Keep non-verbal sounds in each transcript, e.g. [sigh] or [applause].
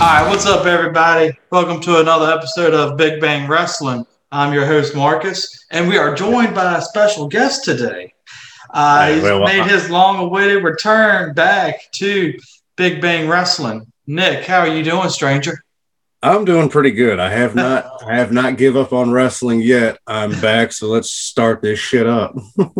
All right, what's up, everybody? Welcome to another episode of Big Bang Wrestling. I'm your host, Marcus, and we are joined by a special guest today. Uh, Hey, he's well, made uh, his long-awaited return back to Big Bang Wrestling. Nick, how are you doing, stranger? I'm doing pretty good. I have [laughs] not I have not give up on wrestling yet. I'm back, so let's start this shit up. [laughs]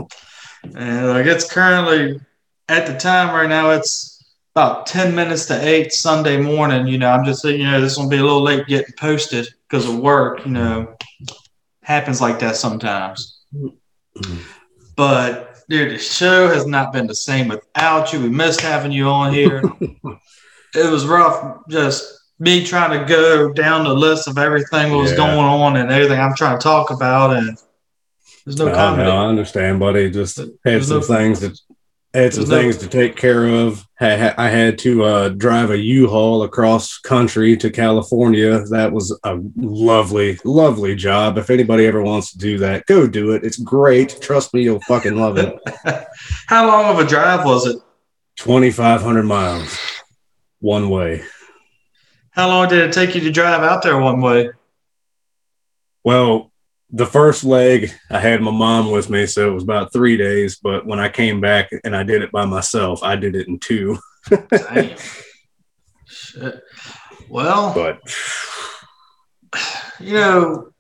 And like it's currently at the time right now, it's about 10 minutes to 8 Sunday morning. You know, I'm just saying, you know, this will be a little late getting posted because of work, you know, happens like that sometimes. But dude, the show has not been the same without you. We missed having you on here. [laughs] it was rough just me trying to go down the list of everything that was Yeah. going on and everything I'm trying to talk about and there's no I, comedy. know, I understand, buddy. Just had some no- things that had some things to take care of. I had to uh, drive a U-Haul across country to California. That was a lovely, lovely job. If anybody ever wants to do that, go do it. It's great. Trust me, you'll fucking love it. [laughs] How long of a drive was it? 2,500 miles one way. How long did it take you to drive out there one way? Well, the first leg, I had my mom with me, so it was about three days. But when I came back and I did it by myself, I did it in two. Damn. Shit. Well, But you know,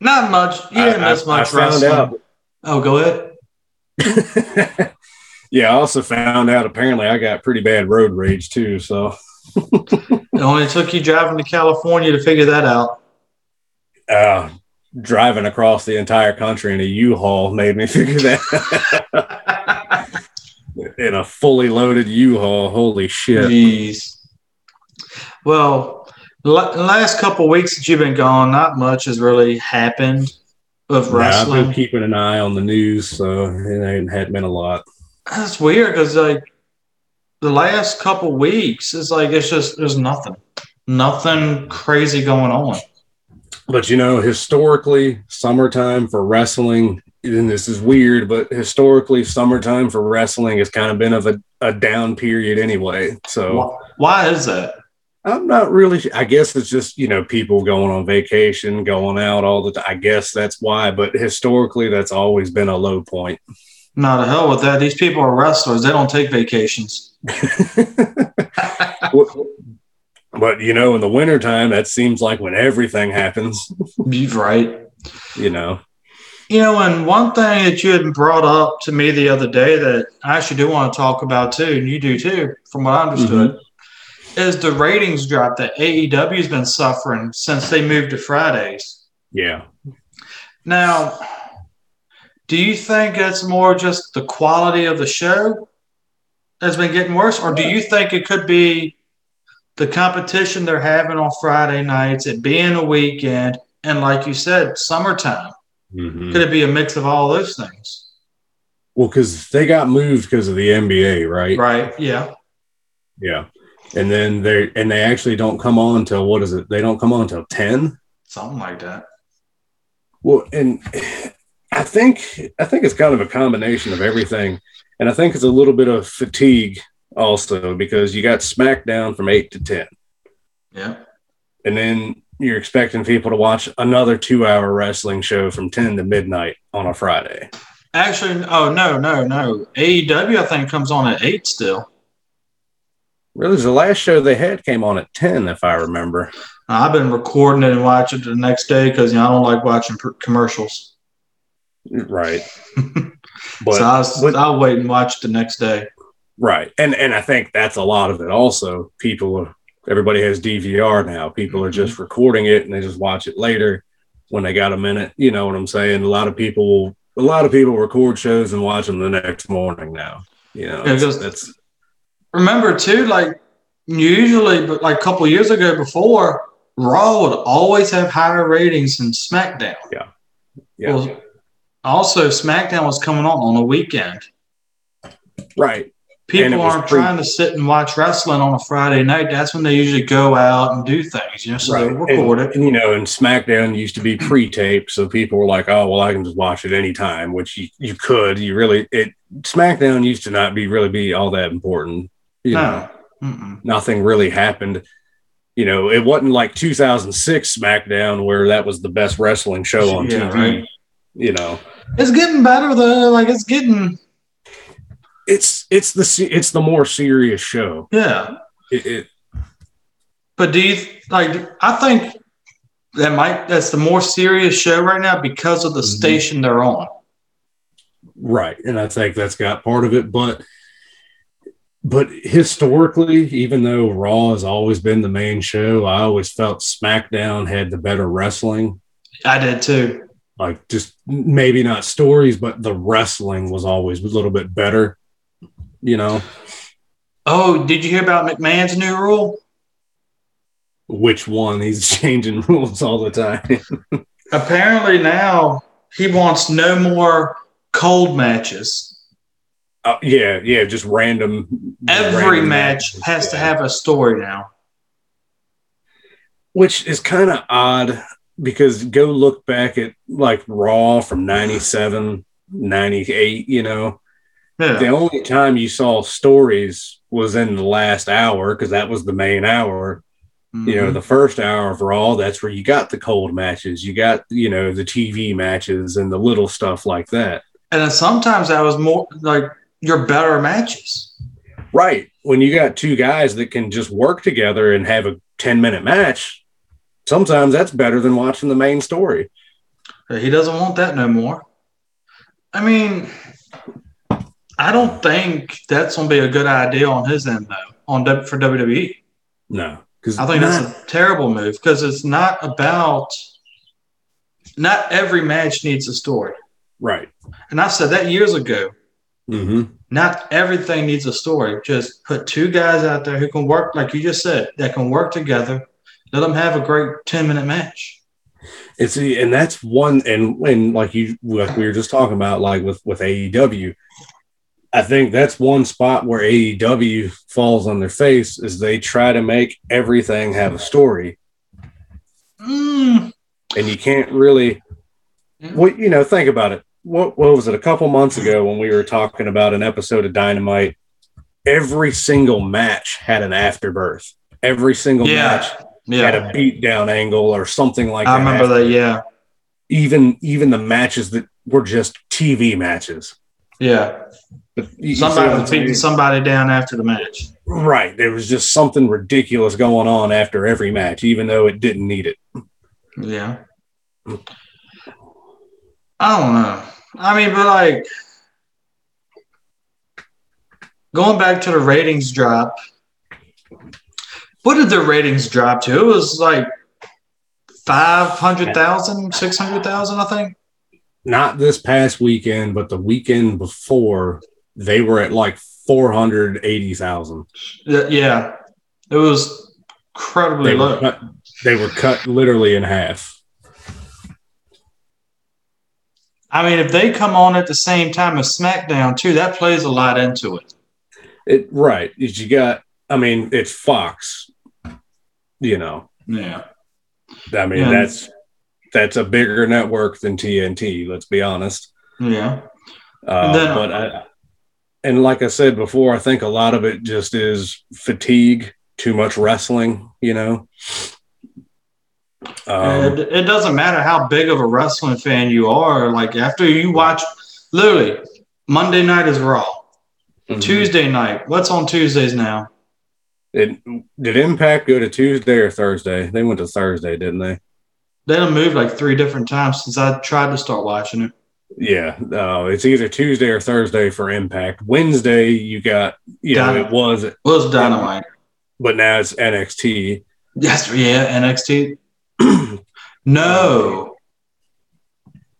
not much. You didn't I, miss much I found wrestling. Oh, go ahead. [laughs] yeah, I also found out apparently I got pretty bad road rage too. So [laughs] It only took you driving to California to figure that out. uh, driving across the entire country in a U-Haul made me [laughs] figure that in a fully loaded U-Haul. Holy shit! Jeez. Well, the last couple weeks that you've been gone, not much has really happened of Nah, I've been keeping an eye on the news, so it ain't hadn't been a lot. That's weird because like the last couple weeks, it's like it's just there's nothing, nothing crazy going on. But you know, historically, summertime for wrestling, and this is weird, but historically, summertime for wrestling has kind of been of a, a down period anyway. So Why, is that? I'm not really, I guess it's just, you know, people going on vacation, going out all the time. I guess that's why. But historically, that's always been a low point. No, the hell with that. These people are wrestlers. They don't take vacations. [laughs] [laughs] but, you know, in the wintertime, that seems like when everything happens, You're right. you know. You know, and one thing that you had brought up to me the other day that I actually do want to talk about too, and you do too, from what I understood, mm-hmm. is the ratings drop that AEW has been suffering since they moved to Fridays. Yeah. Now, do you think it's more just the quality of the show that's been getting worse, or do you think it could be the competition they're having on Friday nights, it being a weekend, and like you said, summertime? Mhm. Could it be a mix of all those things? Well, because they got moved because of the NBA, right? Right. Yeah. Yeah. And then they and they actually don't come on till what is it? They don't come on till 10. Something like that. Well, and I think I think it's kind of a combination of everything. And I think it's a little bit of fatigue also because you got SmackDown from 8 to 10. Yeah. And then you're expecting people to watch another 2-hour wrestling show from 10 to midnight on a Friday. Actually, oh no, no, no. AEW I think comes on at eight still. Really, the last show they had came on at 10 if I remember. I've been recording it and watching it the next day because you know I don't like watching per- commercials. Right. [laughs] But so I was, I'll wait and watch it the next day. Right. And and I think that's a lot of it also. People everybody has DVR now. People are just mm-hmm. recording it and they just watch it later when they got a minute. You know what I'm saying? A lot of people a lot of people record shows and watch them the next morning now. You know, Yeah, it's- just- that's Remember too, like usually, but like a couple years ago before, Raw would always have higher ratings than SmackDown. yeah. Well, also, SmackDown was coming on on a weekend. right. And People aren't pre- trying to sit and watch wrestling on a Friday night. That's when they usually go out and do things, you know, so they And, record it. and, you know, and SmackDown used to be pre-taped, so people were like, "Oh, well, I can just watch it anytime," which you, you could. You really it SmackDown used to not be really be all that important. You know, No. Mm-mm. nothing really happened. you know, it wasn't like 2006 SmackDown where that was the best wrestling show on Yeah, TV. right. You know, It's getting better though. Like it's getting it's it's the it's the more serious show. yeah. It, it But do you like? I think that might that's the more serious show right now because of the Mhm. station they're on. right, and I think that's got part of it, but but historically, even though Raw has always been the main show, I always felt SmackDown had the better wrestling. I did too. Like just maybe not stories, but the wrestling was always a little bit better. You know, Oh, did you hear about McMahon's new rule? which one he's [laughs] changing rules all the time. [laughs] Apparently now he wants no more cold matches. Uh, yeah, yeah, just random. Every random match matches, has to have a story now. which is kind of odd because go look back at like Raw from 97, 98, you know, the only time you saw stories was in the last hour because that was the main hour. You know, Mhm. the first hour of Raw, that's where you got the cold matches, you got, you know, the TV matches and the little stuff like that. and then sometimes that was more like your better matches. Right. When you got two guys that can just work together and have a 10 minute match, sometimes that's better than watching the main story. He doesn't want that no more. I mean, I don't think that's going to be a good idea on his end though. On for WWE, No. Because I think that's a terrible move because it's not about. Not every match needs a story, right. and I said that years ago. hmm Not everything needs a story. Just put two guys out there who can work, like you just said, that can work together. Let them have a great ten minute match. It's and that's one and and like you like we were just talking about like with with AEW, I think that's one spot where AEW falls on their face is they try to make everything have a story, Mm, and you can't really. What you know, think about it. What what was it? A couple months ago when we were talking about an episode of Dynamite, every single match had an afterbirth. Every single Yeah. match yeah, had a beatdown angle or something like I that. I remember that. Yeah, even even the matches that were just TV matches. yeah. You- Somebody was beating somebody down after the match. right. There was just something ridiculous going on after every match, even though it didn't need it. Yeah. I don't know. I mean, but like going back to the ratings drop, what did the ratings drop to? It was like 500,000, 600,000, I think. Not this past weekend, but the weekend before, they were at like four hundred eighty thousand. Yeah, Yeah. It was incredibly They were low. cut. They were cut literally in half. I mean, if they come on at the same time as SmackDown, too, that plays a lot into it. It right. You got. I mean, it's Fox. You know. Yeah. I mean, Yeah. that's that's a bigger network than TNT. Let's be honest. Yeah. Uh, then- but I, and like I said before, I think a lot of it just is fatigue, too much wrestling, you know. Um, it, it doesn't matter how big of a wrestling fan you are. Like after you watch, literally, Monday night is Raw. mhm. Tuesday night. What's on Tuesdays now? It, did Impact go to Tuesday or Thursday? They went to Thursday, didn't they? They done moved like three different times since I tried to start watching it. Yeah, uh, it's either Tuesday or Thursday for Impact. Wednesday, you got, you know, Dynamite. it was, It was Dynamite. but now it's NXT. Yes, yeah, NXT. [clears throat] No,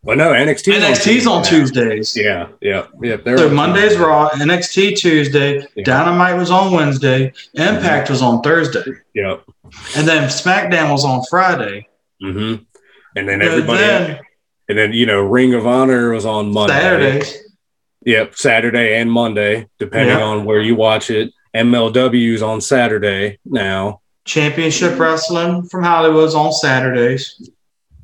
Well, no, NXT. NXT's on Tuesdays. Yeah, yeah, yeah. So on Monday's Tuesday. Raw, NXT Tuesday, Yeah. Dynamite was on Wednesday, Impact was on Thursday, Yep. and then SmackDown was on Friday. Mm-hmm. And then everybody, then and then you know, Ring of Honor was on Monday. Saturdays. Yep, Saturday and Monday, depending Yeah. on where you watch it. MLW's on Saturday now. Championship Wrestling from Hollywood's on Saturdays.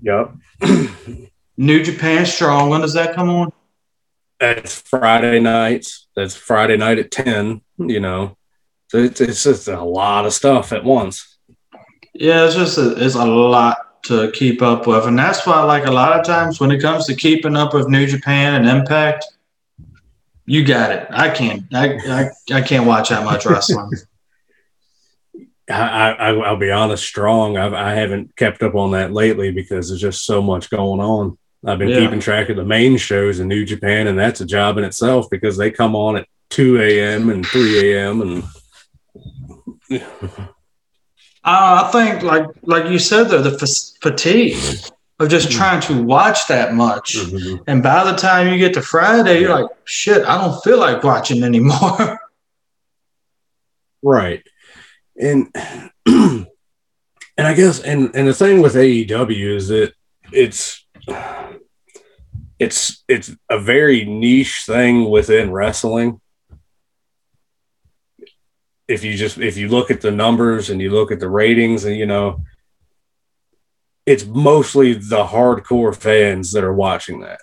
Yep. [clears throat] New Japan Strong. When does that come on? That's Friday nights. That's Friday night at 10, you know. So it's, it's just a lot of stuff at once. Yeah, it's just a, it's a lot to keep up with, and that's why, like a lot of times, when it comes to keeping up with New Japan and Impact, you got it. I can't. I I, I can't watch that much wrestling. [laughs] I, I I'll be honest, strong. I've, I haven't kept up on that lately because there's just so much going on. I've been Yeah. keeping track of the main shows in New Japan, and that's a job in itself because they come on at 2 a.m. and 3 a.m. and [laughs] Uh, I think, like like you said, though, the f- fatigue of just trying to watch that much, and by the time you get to Friday, you're like, shit, I don't feel like watching anymore. [laughs] right. And [clears throat] and I guess and and the thing with AEW is that it's it's it's a very niche thing within wrestling. If you just if you look at the numbers and you look at the ratings and you know it's mostly the hardcore fans that are watching that.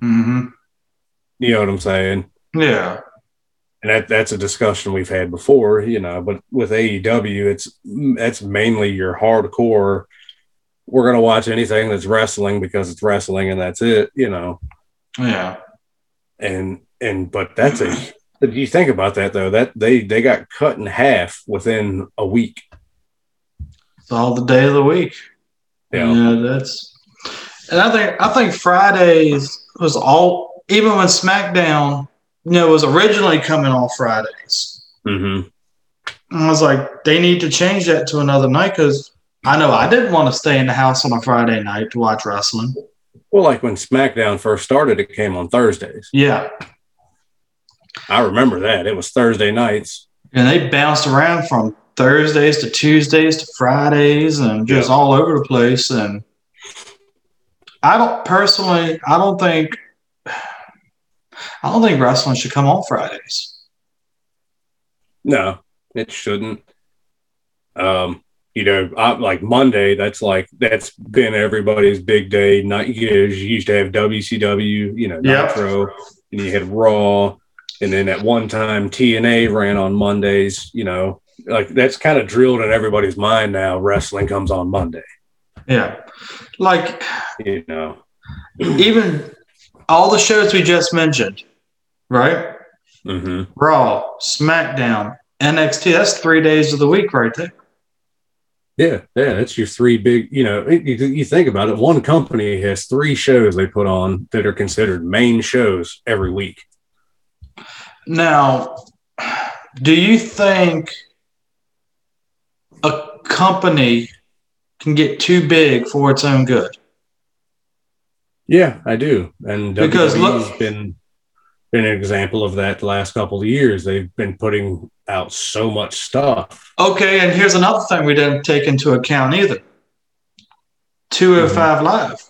mm-hmm. You know what I'm saying? Yeah, and that that's a discussion we've had before, you know. But with AEW, it's that's mainly your hardcore. We're gonna watch anything that's wrestling because it's wrestling, and that's it, you know. yeah. And and but that's a. If you think about that though, that they they got cut in half within a week. It's all the day of the week. Yeah. Yeah, that's. And I think I think Fridays was all even when SmackDown, you know, was originally coming on Fridays. Mm-hmm. And I was like, they need to change that to another night because I know I didn't want to stay in the house on a Friday night to watch wrestling. Well, like when SmackDown first started, it came on Thursdays. Yeah, I remember that it was Thursday nights. and they bounced around from Thursdays to Tuesdays to Fridays and just Yeah. all over the place. And I don't personally, I don't think, I don't think wrestling should come on Fridays. No, it shouldn't. Um, you know, I, like Monday, that's like that's been everybody's big day. Not you, know, you used to have WCW, you know. Nitro, and you had Raw, and then at one time TNA ran on Mondays. You know, like that's kind of drilled in everybody's mind now. Wrestling comes on Monday. Yeah, like You know, even all the shows we just mentioned, right? Mm-hmm. Raw, SmackDown, NXT. That's three days of the week right there. yeah, yeah. That's your three big. You know, you, you think about it. One company has three shows they put on that are considered main shows every week. Now, do you think a company can get too big for its own good? Yeah, I do. And Because WWE's look- been been an example of that the last couple of years. They've been putting out so much stuff. Okay, and here's another thing we didn't take into account either 205 Live,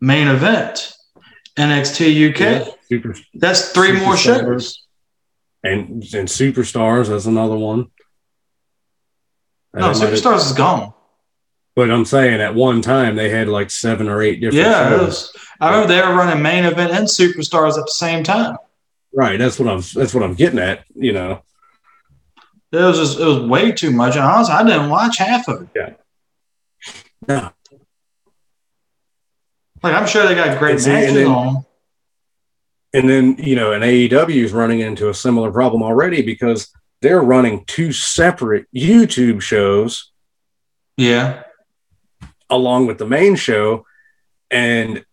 main event, NXT UK. Super That's three more shows. and and superstars that's another one. And No, they might have- Superstars is gone. but I'm saying at one time they had like seven or eight different Yeah, shows. was, I remember they were running main event and Superstars at the same time. Right. That's what I'm that's what I'm getting at, you know. It was just, it was way too much. And honestly, I didn't watch half of it. Yeah. No. Like I'm sure they got great And see, and matches then- on. And then, you know, and AEW is running into a similar problem already because they're running two separate YouTube shows Yeah. along with the main show. And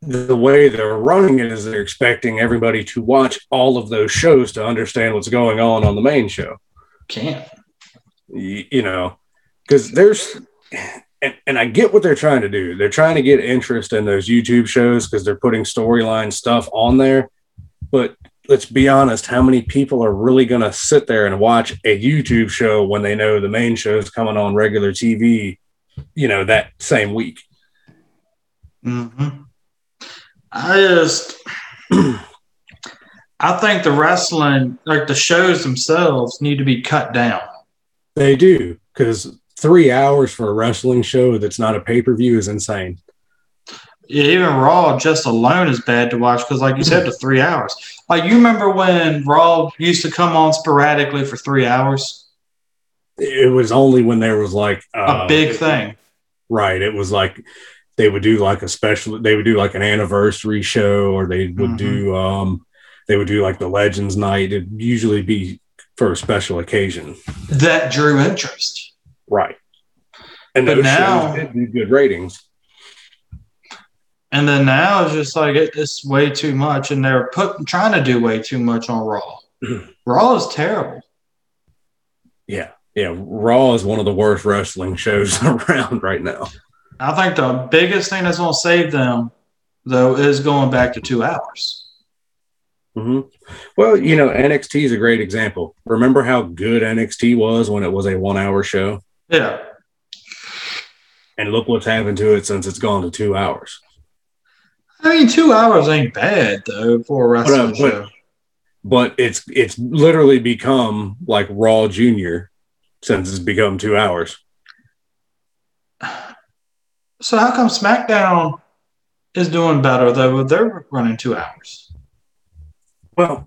the way they're running it is they're expecting everybody to watch all of those shows to understand what's going on on the main show. Can't. You, you know, because there's, and, and I get what they're trying to do. They're trying to get interest in those YouTube shows because they're putting storyline stuff on there. But let's be honest, how many people are really going to sit there and watch a YouTube show when they know the main show is coming on regular TV, you know, that same week? Mm-hmm. I just, [clears throat] I think the wrestling, like the shows themselves, need to be cut down. They do because three hours for a wrestling show that's not a pay per view is insane. Yeah, even Raw just alone is bad to watch because, like you said, the three hours. Like you remember when Raw used to come on sporadically for three hours? it was only when there was like uh, a big thing. Right. It was like they would do like a special they would do like an anniversary show or they would Mhm. do um they would do like the legends night it'd usually be for a special occasion That drew interest. Right. And But those now- shows did do good ratings. And then now it's just like it, it's way too much, and they're put trying to do way too much on Raw. Raw is terrible. yeah. Yeah raw is one of the worst wrestling shows [laughs] around right now. I think the biggest thing that's going to save them, though, is going back to two hours. hmm well you know nxt is a great example. Remember how good nxt was when it was a one hour show Yeah, and look what's happened to it since it's gone to two hours I mean, two hours ain't bad though for a wrestling But, uh, show. but it's it's literally become like Raw Junior since it's become two hours. So how come SmackDown is doing better though? They're running two hours. Well,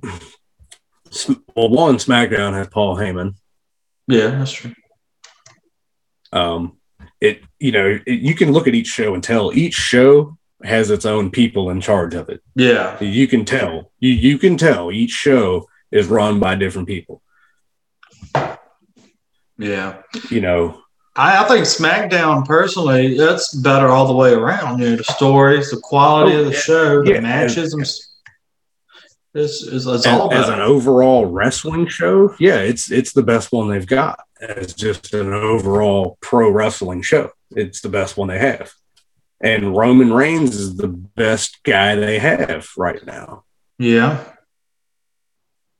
well, one SmackDown has Paul Heyman. Yeah, that's true. Um, it you know it, you can look at each show and tell each show has its own people in charge of it. Yeah, You can tell you you can tell each show is run by different people. yeah. You know, I, I think SmackDown personally, that's better all the way around. You know, the stories, the quality Oh, of the yeah. show, the Yeah, matches, and- and, it's, it's, it's as, all as better. an overall wrestling show, yeah, it's it's the best one they've got. As just an overall pro wrestling show, it's the best one they have. And Roman Reigns is the best guy they have right now. yeah,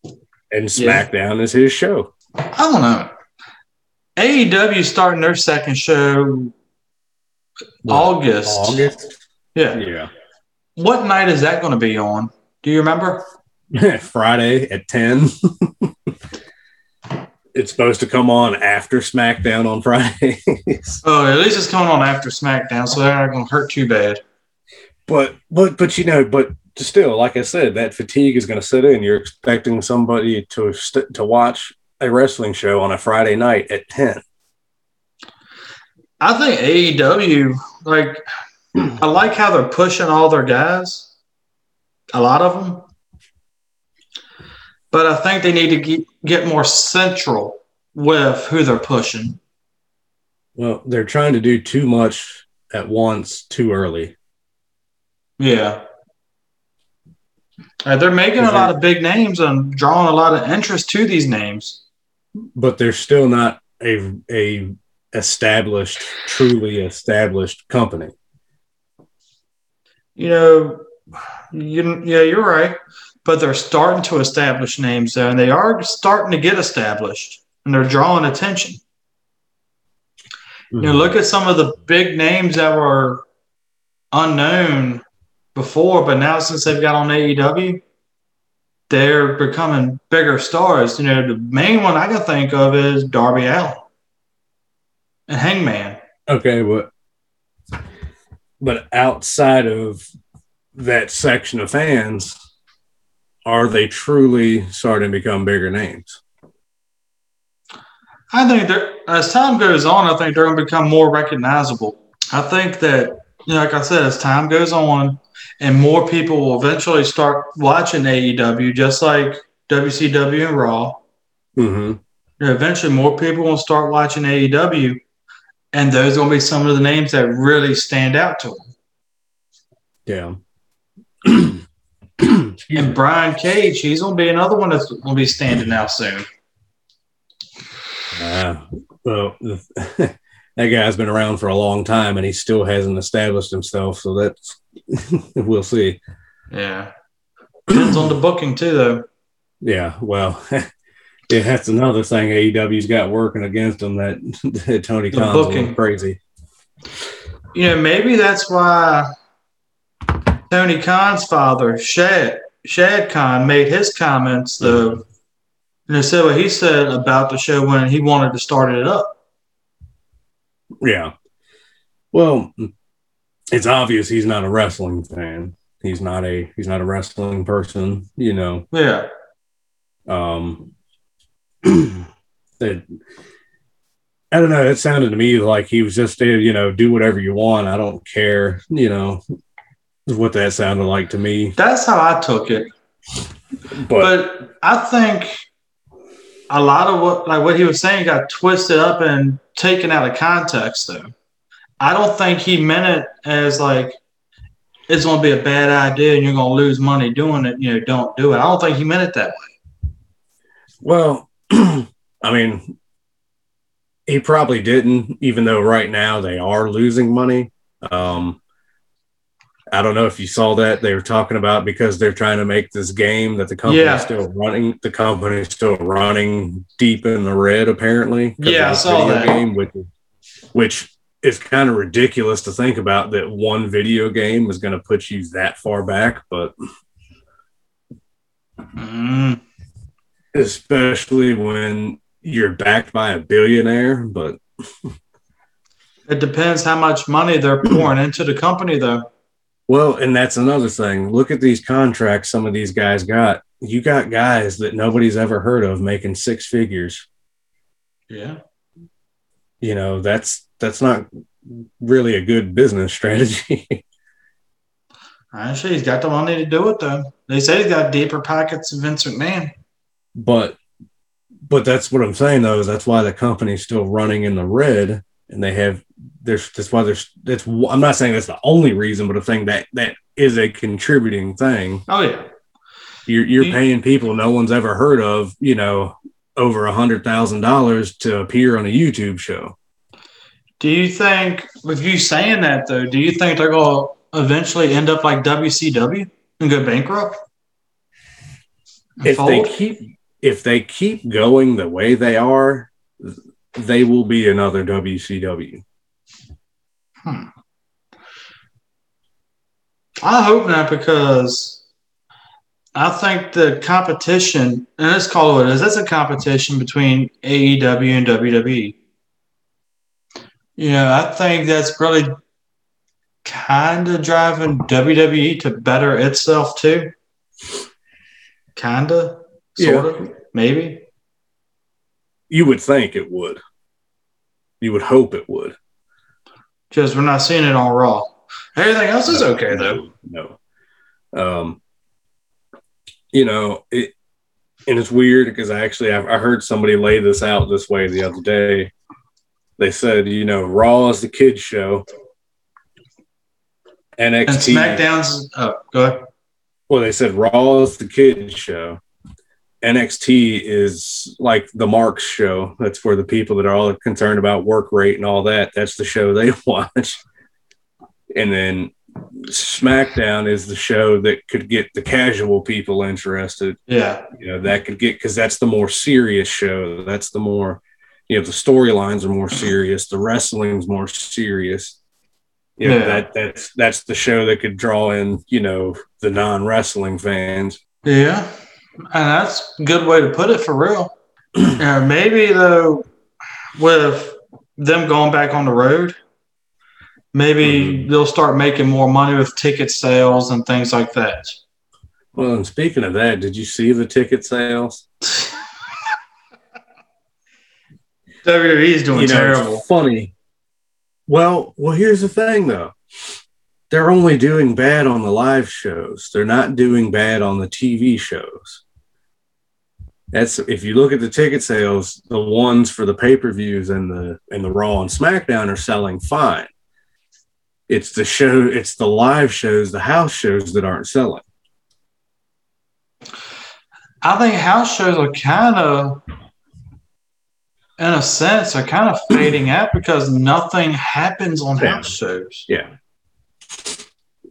And Yeah. SmackDown is his show. I don't know. AEW starting their second show August. August. Yeah. Yeah. What night is that going to be on? Do you remember? [laughs] Friday at 10. [laughs] it's supposed to come on after SmackDown on Friday. [laughs] Oh, at least it's coming on after SmackDown, so they're not going to hurt too bad. but but but you know but still like i said that fatigue is going to sit in you're expecting somebody to st- to watch a wrestling show on a friday night at 10 I think AEW, like, [clears throat] I like how they're pushing all their guys, a lot of them. But I think they need to get, get more central with who they're pushing. well they're trying to do too much at once too early Yeah. Uh, they're making a lot of big names and drawing a lot of interest to these names. but they're still not a a established truly established company You know, you, yeah, you're right. But they're starting to establish names there, and they are starting to get established, and they're drawing attention. You know, mm-hmm. look at some of the big names that were unknown before, but now since they've got on AEW, they're becoming bigger stars. You know, the main one I can think of is Darby Allin and Hangman. okay but but outside of that section of fans are they truly starting to become bigger names I think as time goes on, I think they're going to become more recognizable. I think that, you know, like I said, as time goes on, and more people will eventually start watching AEW, just like WCW and Raw. mm-hmm. you know, eventually more people will start watching AEW, and those will be some of the names that really stand out to them. yeah And Brian Cage, he's going to be another one that's to be standing out soon. Uh, well, [laughs] that guy's been around for a long time and he still hasn't established himself. So that's, [laughs] we'll see. Yeah. Depends on the booking, too, though. Yeah. Well, [laughs] yeah, that's another thing AEW's got working against them that, that Tony Khan's booking. crazy. You know, maybe that's why Tony Khan's father, Shad, Shad Khan, made his comments, though. And he said what he said about the show when he wanted to start it up. Yeah. Well, it's obvious he's not a wrestling fan. He's not a he's not a wrestling person, you know. Yeah. Um [clears throat] that I don't know. It sounded to me like he was just, you know, do whatever you want. I don't care. You know, is what that sounded like to me. That's how I took it. But, But I think a lot of what like what he was saying got twisted up and taken out of context though. I don't think he meant it as like it's gonna be a bad idea and you're gonna lose money doing it, you know, don't do it. I don't think he meant it that way. well, [clears throat] I mean, he probably didn't, even though right now they are losing money. Um, I don't know if you saw that they were talking about because they're trying to make this game that the company's Yeah. still running. The company's still running deep in the red, apparently. Yeah, I saw that. Game, which, which is kind of ridiculous to think about that one video game is going to put you that far back, but Mm, especially when you're backed by a billionaire. But it depends how much money they're pouring into the company though. Well, and that's another thing. Look at these contracts some of these guys got. You got guys that nobody's ever heard of making six figures. Yeah. You know, that's that's not really a good business [laughs] strategy. Actually, he's got the money to do it though. They say he's got deeper pockets than Vince McMahon. but but that's what I'm saying though, is that's why the company's still running in the red and they have there's that's why there's that's I'm not saying that's the only reason, but a thing that that is a contributing thing. Oh yeah. You're you're You- paying people no one's ever heard of, you know, over a hundred thousand dollars to appear on a YouTube show. Do you think, with you saying that though, do you think they're going to eventually end up like WCW and go bankrupt? And If they keep if they keep going the way they are, they will be another WCW. Hmm. I hope not because I think the competition, and let's call it what it is, that's a competition between AEW and WWE. Know, I think that's really kind of driving WWE to better itself too. Kind of, sort of, maybe. You would think it would. You would hope it would. Because we're not seeing it on Raw. Everything else is okay though. No. Um, you know, it, and it's weird because I actually I, I heard somebody lay this out this way the other day. They said, you know, Raw is the kids show. NXT And. SmackDown's. Oh, go ahead. Well, they said Raw is the kids show. NXT is like the Marks show. That's for the people that are all concerned about work rate and all that. That's the show they [laughs] watch. And then SmackDown is the show that could get the casual people interested. Yeah. You know, that could get because that's the more serious show. That's the more, you know, the storylines are more serious. The wrestling's more serious. You know, Yeah. that that's that's the show that could draw in, you know, the non wrestling fans. Yeah, that's a good way to put it for real. [clears throat] uh, maybe though, with them going back on the road, maybe they'll start making more money with ticket sales and things like that. Well, and speaking of that, did you see the ticket sales? [laughs] WWE's doing You know, terrible. funny. Well, well, here's the thing though. They're only doing bad on the live shows. They're not doing bad on the TV shows. That's if you look at the ticket sales, the ones for the pay-per-views and the and the Raw and SmackDown are selling fine. It's the show, it's the live shows, the house shows that aren't selling. I think house shows are kind of, in a sense, are kind of fading out because nothing happens on house shows. Yeah.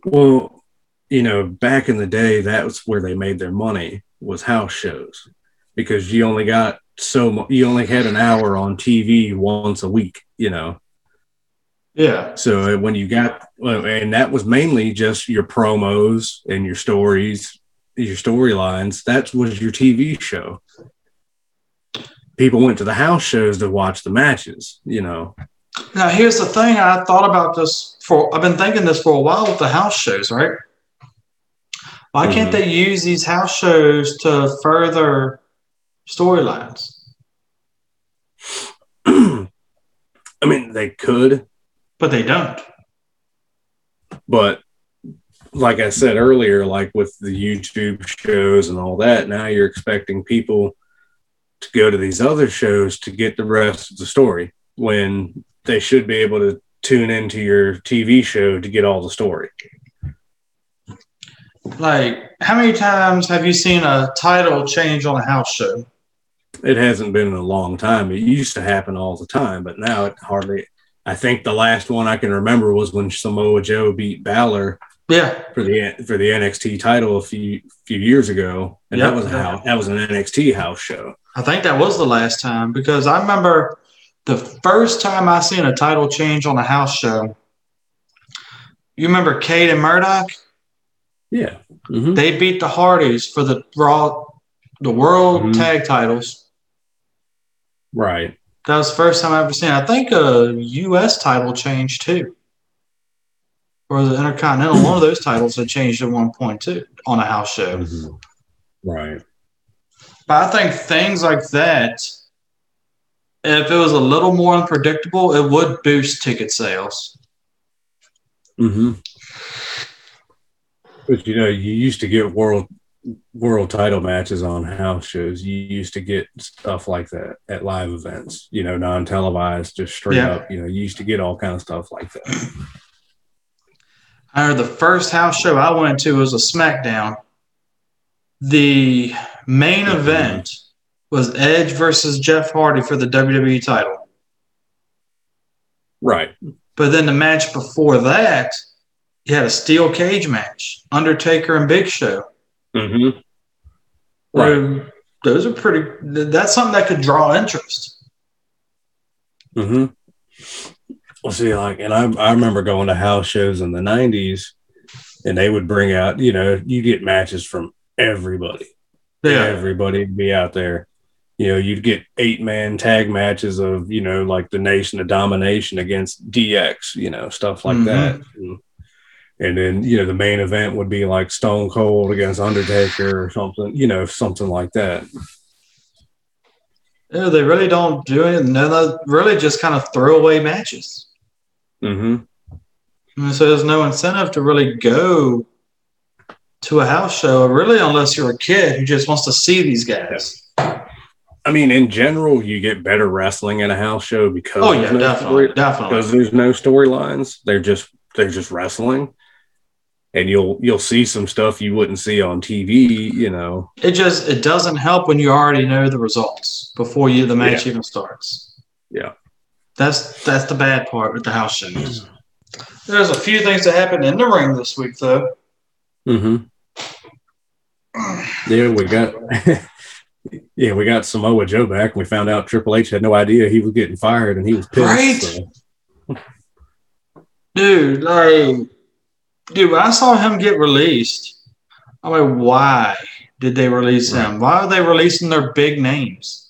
Well, you know, back in the day, that was where they made their money was house shows because you only got so mu- you only had an hour on TV once a week, you know. Yeah, So uh, when you got, and that was mainly just your promos and your stories, your storylines. That was your TV show. People went to the house shows to watch the matches, you know. Now, here's the thing. I thought about this for. I've been thinking this for a while with the house shows, right? Why can't Mhm. they use these house shows to further storylines? [clears throat] I mean, they could, but they don't. But like I said earlier, like with the YouTube shows and all that, now you're expecting people to go to these other shows to get the rest of the story when they should be able to tune into your TV show to get all the story. Like, how many times have you seen a title change on a house show? It hasn't been in a long time. It used to happen all the time, but now it hardly. I think the last one I can remember was when Samoa Joe beat Balor. Yeah, for the for the NXT title a few few years ago, and yep. that was a house, that was an NXT house show. I think that was the last time because I remember the first time I seen a title change on a house show. You remember Cade and Murdoch? Yeah. Mm-hmm. They beat the Hardys for the Raw, the World mm-hmm. Tag Titles. Right. That was the first time I ever seen. It. I think a U.S. title changed too, or the Intercontinental. one of those titles had changed at one point too on a house show. Mm-hmm. Right. But I think things like that, if it was a little more unpredictable, it would boost ticket sales. Mm-hmm. But you know, you used to get world world title matches on house shows. You used to get stuff like that at live events. You know, non televised, just straight yeah. up. You know, you used to get all kind of stuff like that. I heard the first house show I went to was a SmackDown. The main event was Edge versus Jeff Hardy for the WWE title. Right. But then the match before that you had a steel cage match, Undertaker and Big Show. Mm-hmm. Right. those are pretty. That's something that could draw interest. Hmm. Well, see, like, and I I remember going to house shows in the '90s, and they would bring out, you know, you get matches from everybody. Yeah. Everybody would be out there. You know, you'd get eight man tag matches of, you know, like the Nation of Domination against DX, you know, stuff like mm-hmm. that. And, and then you know the main event would be like Stone Cold against Undertaker or something, you know, something like that. Yeah, they really don't do it. No, they really just kind of throwaway matches. Mm-hmm. So there's no incentive to really go to a house show, really, unless you're a kid who just wants to see these guys. I mean, in general, you get better wrestling at a house show because oh yeah, no definitely, story, definitely because there's no storylines. They're just they're just wrestling and you'll you'll see some stuff you wouldn't see on TV, you know. It just it doesn't help when you already know the results before you the match yeah. even starts. Yeah. That's that's the bad part with the house shows. There's a few things that happened in the ring this week though. Mm-hmm. Yeah, we got [laughs] yeah, we got Samoa Joe back and we found out Triple H had no idea he was getting fired and he was pissed. Right? So. Dude, like dude, when I saw him get released, I'm like, why did they release right. him? Why are they releasing their big names?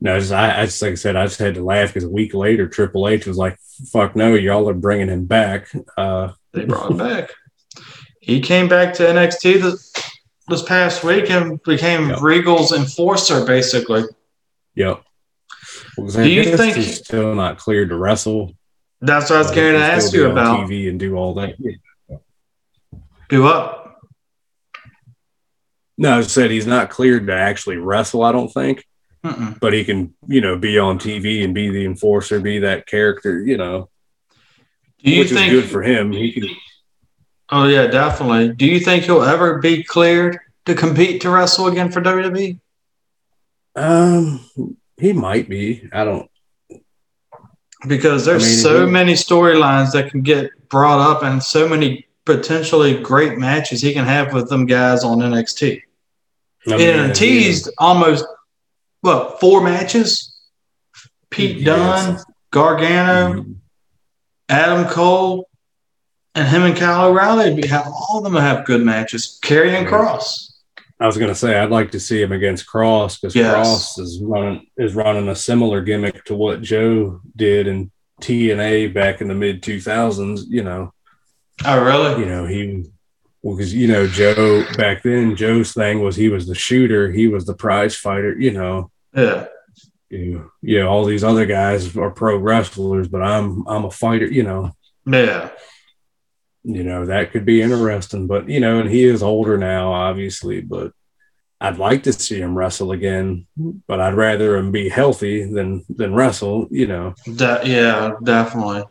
No, just, I, I just like I said, I just had to laugh because a week later, Triple H was like, "Fuck no, y'all are bringing him back." Uh, they brought him back. He came back to NXT this, this past week and became yep. Regal's enforcer, basically. Yep. Well, Do you think he's still not cleared to wrestle? That's what I was going to ask you about. TV and do all that. Do what? No, I said he's not cleared to actually wrestle. I don't think, Mm-mm. but he can, you know, be on TV and be the enforcer, be that character, you know. Do you which think, is good for him? He can. Oh yeah, definitely. Do you think he'll ever be cleared to compete to wrestle again for WWE? Um, he might be. I don't. Because there's I mean, so he, many storylines that can get brought up, and so many potentially great matches he can have with them guys on NXT. Oh, and teased almost what four matches? Pete yes. Dunne, Gargano, mm-hmm. Adam Cole, and him and Kyle O'Reilly. Have all of them have good matches. Karrion Kross. I was going to say I'd like to see him against Kross because yes. Kross is running is running a similar gimmick to what Joe did in TNA back in the mid two thousands. You know, Oh, really? You know, he because you know Joe back then. Joe's thing was he was the shooter, he was the prize fighter. You know. Yeah. You, yeah, all these other guys are pro wrestlers, but I'm I'm a fighter. You know. Yeah. You know that could be interesting, but you know, and he is older now, obviously, but I'd like to see him wrestle again, but I'd rather him be healthy than than wrestle. You know. De- yeah, definitely.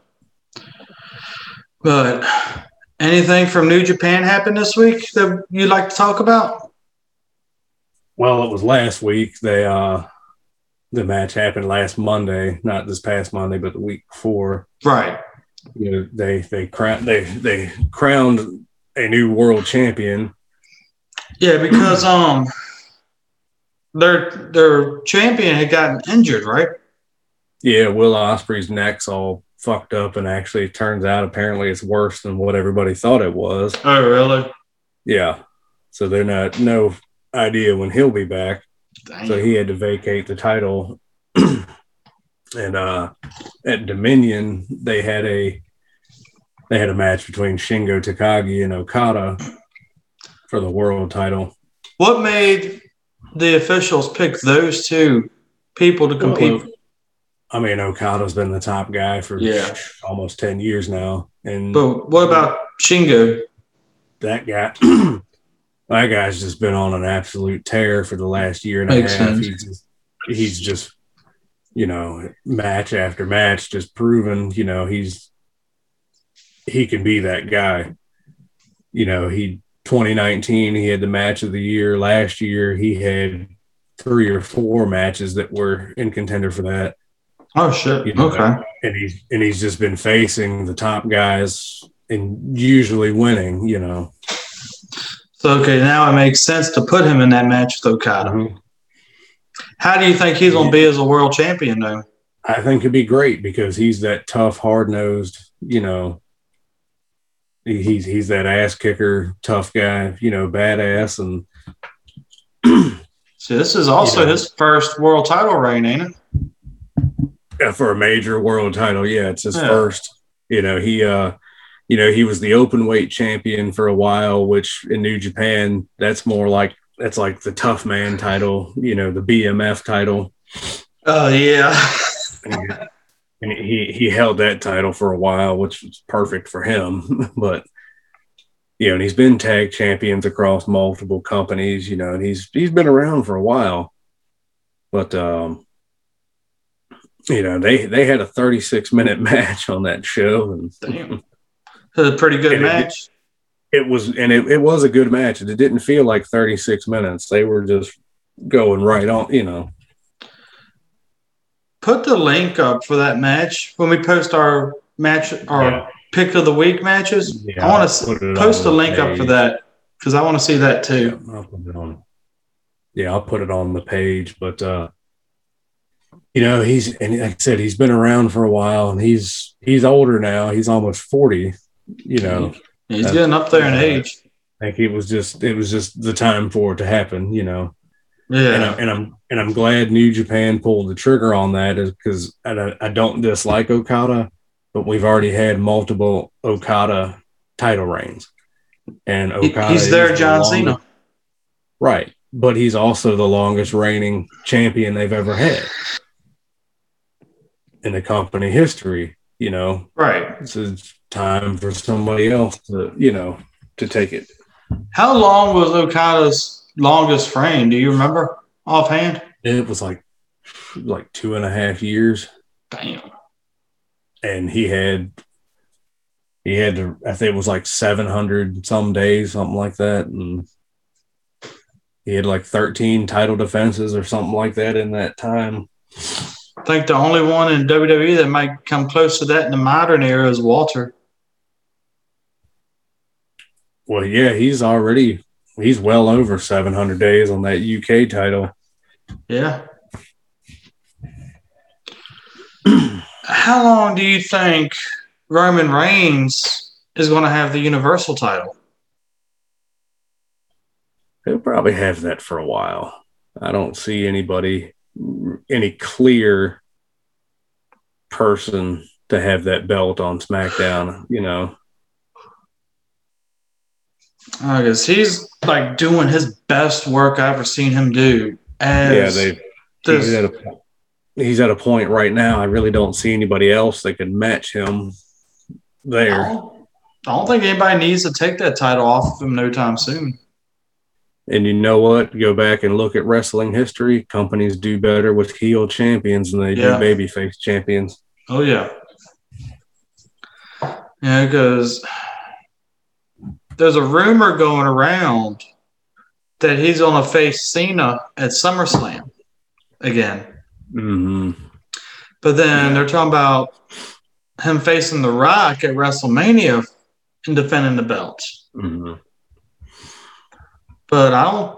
But anything from New Japan happened this week that you'd like to talk about? Well, it was last week. They uh the match happened last Monday, not this past Monday, but the week before. Right. You know, they they crowned they they crowned a new world champion. Yeah, because um their their champion had gotten injured, right? Yeah, Will Ospreay's neck's all fucked up, and actually, it turns out apparently it's worse than what everybody thought it was. Oh, really? Yeah, so they're not no idea when he'll be back. Damn. So he had to vacate the title. [clears throat] and uh, at Dominion, they had a they had a match between Shingo Takagi and Okada for the world title. What made the officials pick those two people to compete? Well, I mean, Okada's been the top guy for Yeah. almost ten years now, and but what about Shingo? that guy, [clears throat] that guy's just been on an absolute tear for the last year and Makes a half. sense. He's just, he's just, you know, match after match, just proven, you know, he's he can be that guy. You know, he 2019 he had the match of the year. Last year he had three or four matches that were in contender for that Oh shit. You know, okay. and he's and he's just been facing the top guys and usually winning, you know. So okay, now it makes sense to put him in that match with Okada. Mm-hmm. How do you think he's gonna be as a world champion though? I think it'd be great because he's that tough, hard nosed, you know. He's he's that ass kicker, tough guy, you know, badass, and See, this is also Yeah. his first world title reign, ain't it? uh, for a major world title. Yeah, it's his Yeah. first. You know, he uh you know, he was the open weight champion for a while, which in New Japan, that's more like that's like the tough man title, you know, the BMF title. Oh yeah. And he he held that title for a while, which was perfect for him. [laughs] but you know, and he's been tag champions across multiple companies, you know, and he's he's been around for a while. But um you know, they they had a 36 minute [laughs] match on that show and Damn. It was a pretty good And it- match. It was and it, it was a good match. It didn't feel like 36 minutes. They were just going right on, you know. Put the link up for that match when we post our match our Yeah. pick of the week matches. Yeah, I want to post on the the link up for that because I want to see that Yeah, too. I'll put it on. Yeah, I'll put it on the page. But uh you know, he's and like I said, he's been around for a while and he's he's older now. He's almost 40. You know, He's getting up there in age. I think it was just it was just the time for it to happen, you know. And, Yeah. I, and I'm and I'm glad New Japan pulled the trigger on that because I, I don't dislike Okada, but we've already had multiple Okada title reigns, and Okada he's there, John longest- Cena. right? But he's also the longest reigning champion they've ever had in the company history. You know, Right. it's it's time for somebody else to you know to take it. How long was Okada's longest reign? Do you remember offhand? It was like like two and a half years. Damn. and he had he had to I think it was like seven hundred some days, something like that, and he had like thirteen title defenses or something like that in that time. I think the only one in WWE that might come close to that in the modern era is Walter. Well, yeah, he's already he's well over seven hundred days on that UK title. Yeah. [clears throat] How long do you think Roman Reigns is going to have the Universal title? He'll probably have that for a while. I don't see anybody any clear person to have that belt on SmackDown, you know. I guess he's like doing his best work I've ever seen him do. As yeah, they this- he's at a he's at a point right now. I really don't see anybody else that could match him I there. don't, I don't think anybody needs to take that title off of him no time soon. And you know what? Go back and look at wrestling history. Companies do better with heel champions than they Yeah. do babyface champions. Oh yeah. Yeah, because there's a rumor going around that he's gonna face Cena at SummerSlam again. hmm But then they're talking about him facing The Rock at WrestleMania and defending the belt. hmm But I don't.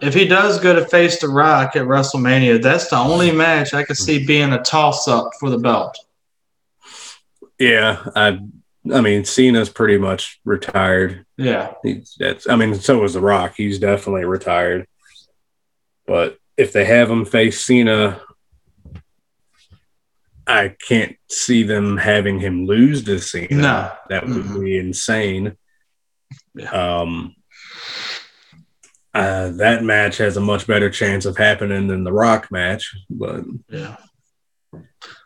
If he does go to face The Rock at WrestleMania, that's the only match I could see being a toss up for the belt. Yeah, I. I mean, Cena's pretty much retired. Yeah. He's that's. I mean, so is The Rock. He's definitely retired. But if they have him face Cena, I can't see them having him lose to Cena. No. that would Mhm. be insane. Um, uh, that match has a much better chance of happening than the Rock match, but Yeah.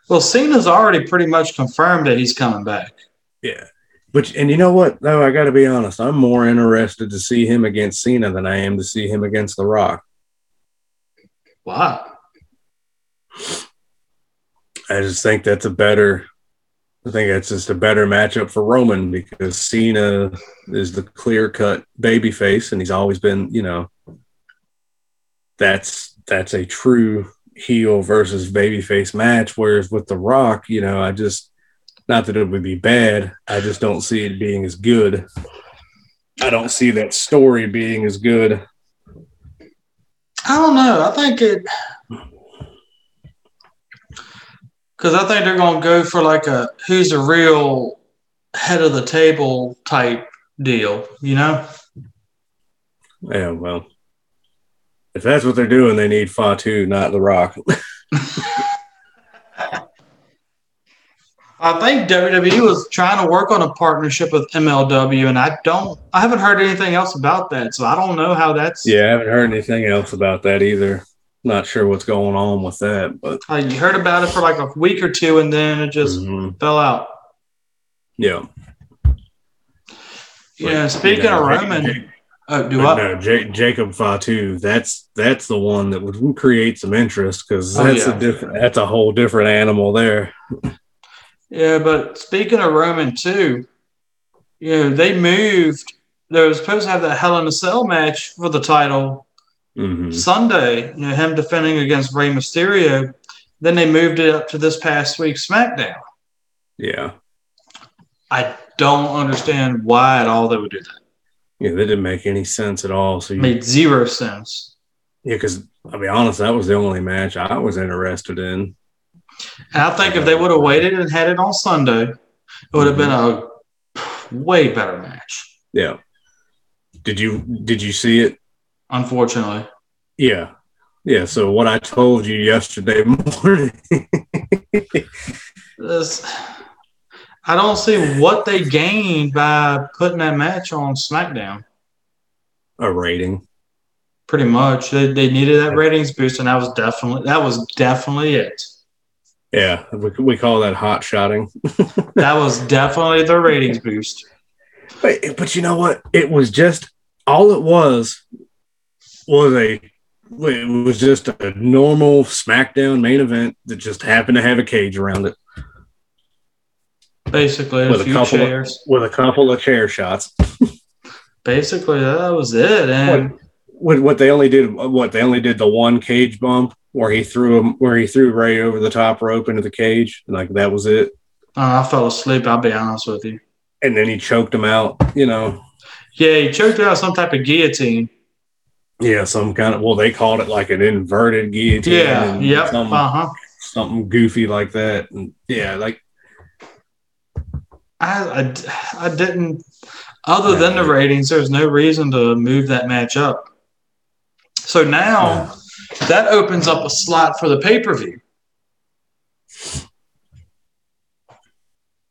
Well, Cena's already pretty much confirmed that he's coming back. yeah. But and you know what? Though I got to be honest, I'm more interested to see him against Cena than I am to see him against The Rock. Wow. I just think that's a better. I think that's just a better matchup for Roman because Cena is the clear cut babyface, and he's always been, you know, that's that's a true heel versus babyface match. Whereas with The Rock, you know, I just not that it would be bad, I just don't see it being as good. I don't see that story being as good. I don't know. I think it. Because I think they're going to go for like a who's the real head of the table type deal, you know? Yeah, well, if that's what they're doing, they need Fatu, not The Rock. [laughs] I think WWE was trying to work on a partnership with MLW, and I don't, I haven't heard anything else about that. So I don't know how that's. Yeah, I haven't heard anything else about that either. Not sure what's going on with that, but Uh, you heard about it for like a week or two, and then it just Mhm. fell out. yeah. Yeah. But, Speaking you know, of Roman, Jake- oh, do what? no, Ja- Jacob Fatu. That's that's the one that would create some interest because Oh, that's yeah. a different. That's a whole different animal there. Yeah, but speaking of Roman too, you know, they moved. They were supposed to have that Hell in a Cell match for the title hmm Sunday. You know, him defending against Rey Mysterio. Then they moved it up to this past week's SmackDown. Yeah, I don't understand why at all they would do that. yeah, that didn't make any sense at all. So you, made zero sense. yeah, because I'll be honest, that was the only match I was interested in. And I think if they would have waited and had it on Sunday, it would have been a way better match. Yeah. Did you did you see it? Unfortunately. Yeah. Yeah. So what I told you yesterday [laughs] morning. This, I don't see what they gained by putting that match on SmackDown. a rating. Pretty much, they, they needed that ratings boost, and that was definitely that was definitely it. Yeah. We, we call that hot shotting. [laughs] That was definitely the ratings boost. But, but you know what? It was just all it was was a it was just a normal SmackDown main event that just happened to have a cage around it Basically, With a couple of- chairs. with a couple of chair shots. Basically, that was it. And What, what they only did what they only did the one cage bump where he threw him where he threw Rey over the top rope into the cage and like that was it. uh, I fell asleep. I'll be honest with you. And then he choked him out, you know. Yeah, he choked out some type of guillotine. Yeah, some kind of well, they called it like an inverted guillotine. Yeah. and Yep. Some, Uh huh. something goofy like that. And yeah, like I, I, I didn't. Other than the ratings, there's no reason to move that match up. So now that opens up a slot for the pay per view.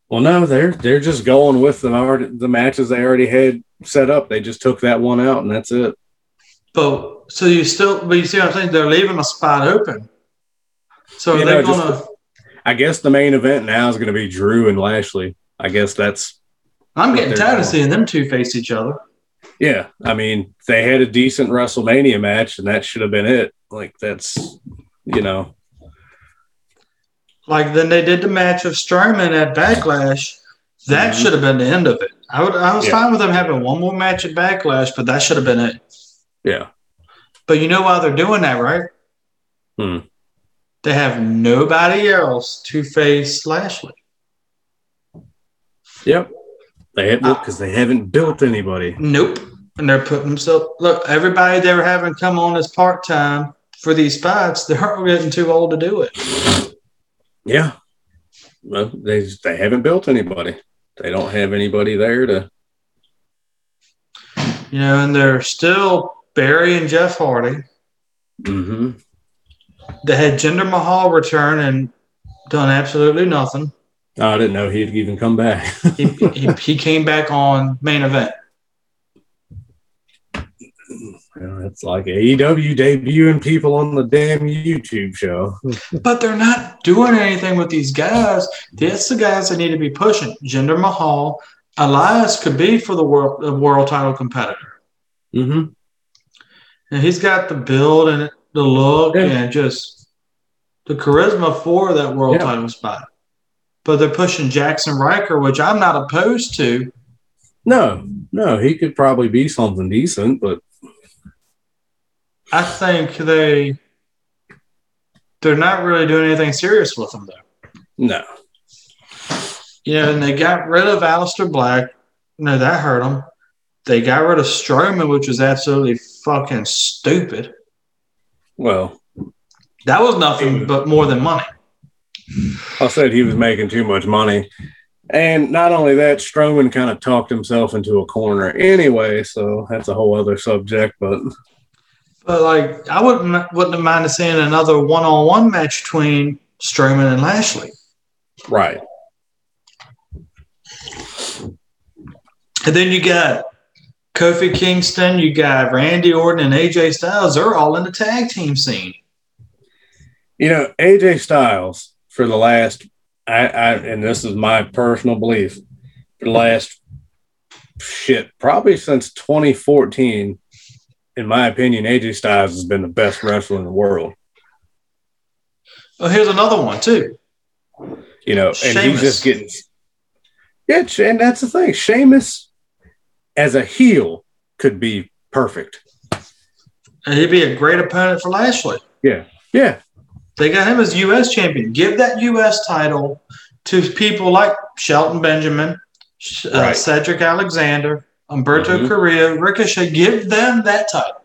well, no, they're they're just going with the already, the matches they already had set up. They just took that one out and that's it. But so you still, but you see what I'm saying? They're leaving a spot open. So You they know, just- gonna? I guess the main event now is going to be Drew and Lashley. I guess that's I'm getting they're tired of seeing them two face each other. yeah. I mean, they had a decent WrestleMania match, and that should have been it. Like that's you know, Like then they did the match of Strowman at Backlash. That Mhm. should have been the end of it. I would. I was Yeah. fine with them having one more match at Backlash, but that should have been it. Yeah, But you know why they're doing that, right? Hmm. They have nobody else to face Lashley. yep. They because they haven't built anybody. Nope. And they're putting themselves. Look, everybody they were having come on as part time for these spots, they're getting too old to do it. Yeah. Well, they they haven't built anybody. They don't have anybody there to. You know, and they're still Barry and Jeff Hardy. Mm-hmm. They had Jinder Mahal return and done absolutely nothing. Oh, I didn't know he'd even come back. [laughs] He, he, he came back on main event. Well, it's like AEW debuting people on the damn YouTube show. [laughs] But they're not doing anything with these guys. That's the guys that need to be pushing. Jinder Mahal, Elias could be for the world the world title competitor. hmm And he's got the build and the look Yeah. and just the charisma for that world Yeah. title spot. But they're pushing Jaxson Ryker, which I'm not opposed to. No, no, he could probably be something decent, but I think they they're not really doing anything serious with him though. no. You know, and they got rid of Aleister Black. No, that hurt them. They got rid of Strowman, which was absolutely fucking stupid. Well, That was nothing but more than money. I said he was making too much money. And not only that, Strowman kind of talked himself into a corner anyway, so that's a whole other subject. But But like, I wouldn't wouldn't have minded seeing another one on one match between Strowman and Lashley. right, And then you got Kofi Kingston, you got Randy Orton and AJ Styles. They're all in the tag team scene. you know, AJ Styles for the last, I, I and this is my personal belief, for the last shit, probably since 2014, in my opinion, AJ Styles has been the best wrestler in the world. Well, here's another one too. You know, and Sheamus. he's just getting. Yeah, and that's the thing. Sheamus, as a heel, could be perfect. And he'd be a great opponent for Lashley. Yeah, Yeah. They got him as U.S. champion. Give that U.S. title to people like Shelton Benjamin, uh, Right. Cedric Alexander, Humberto Mhm. Carrillo, Ricochet. Give them that title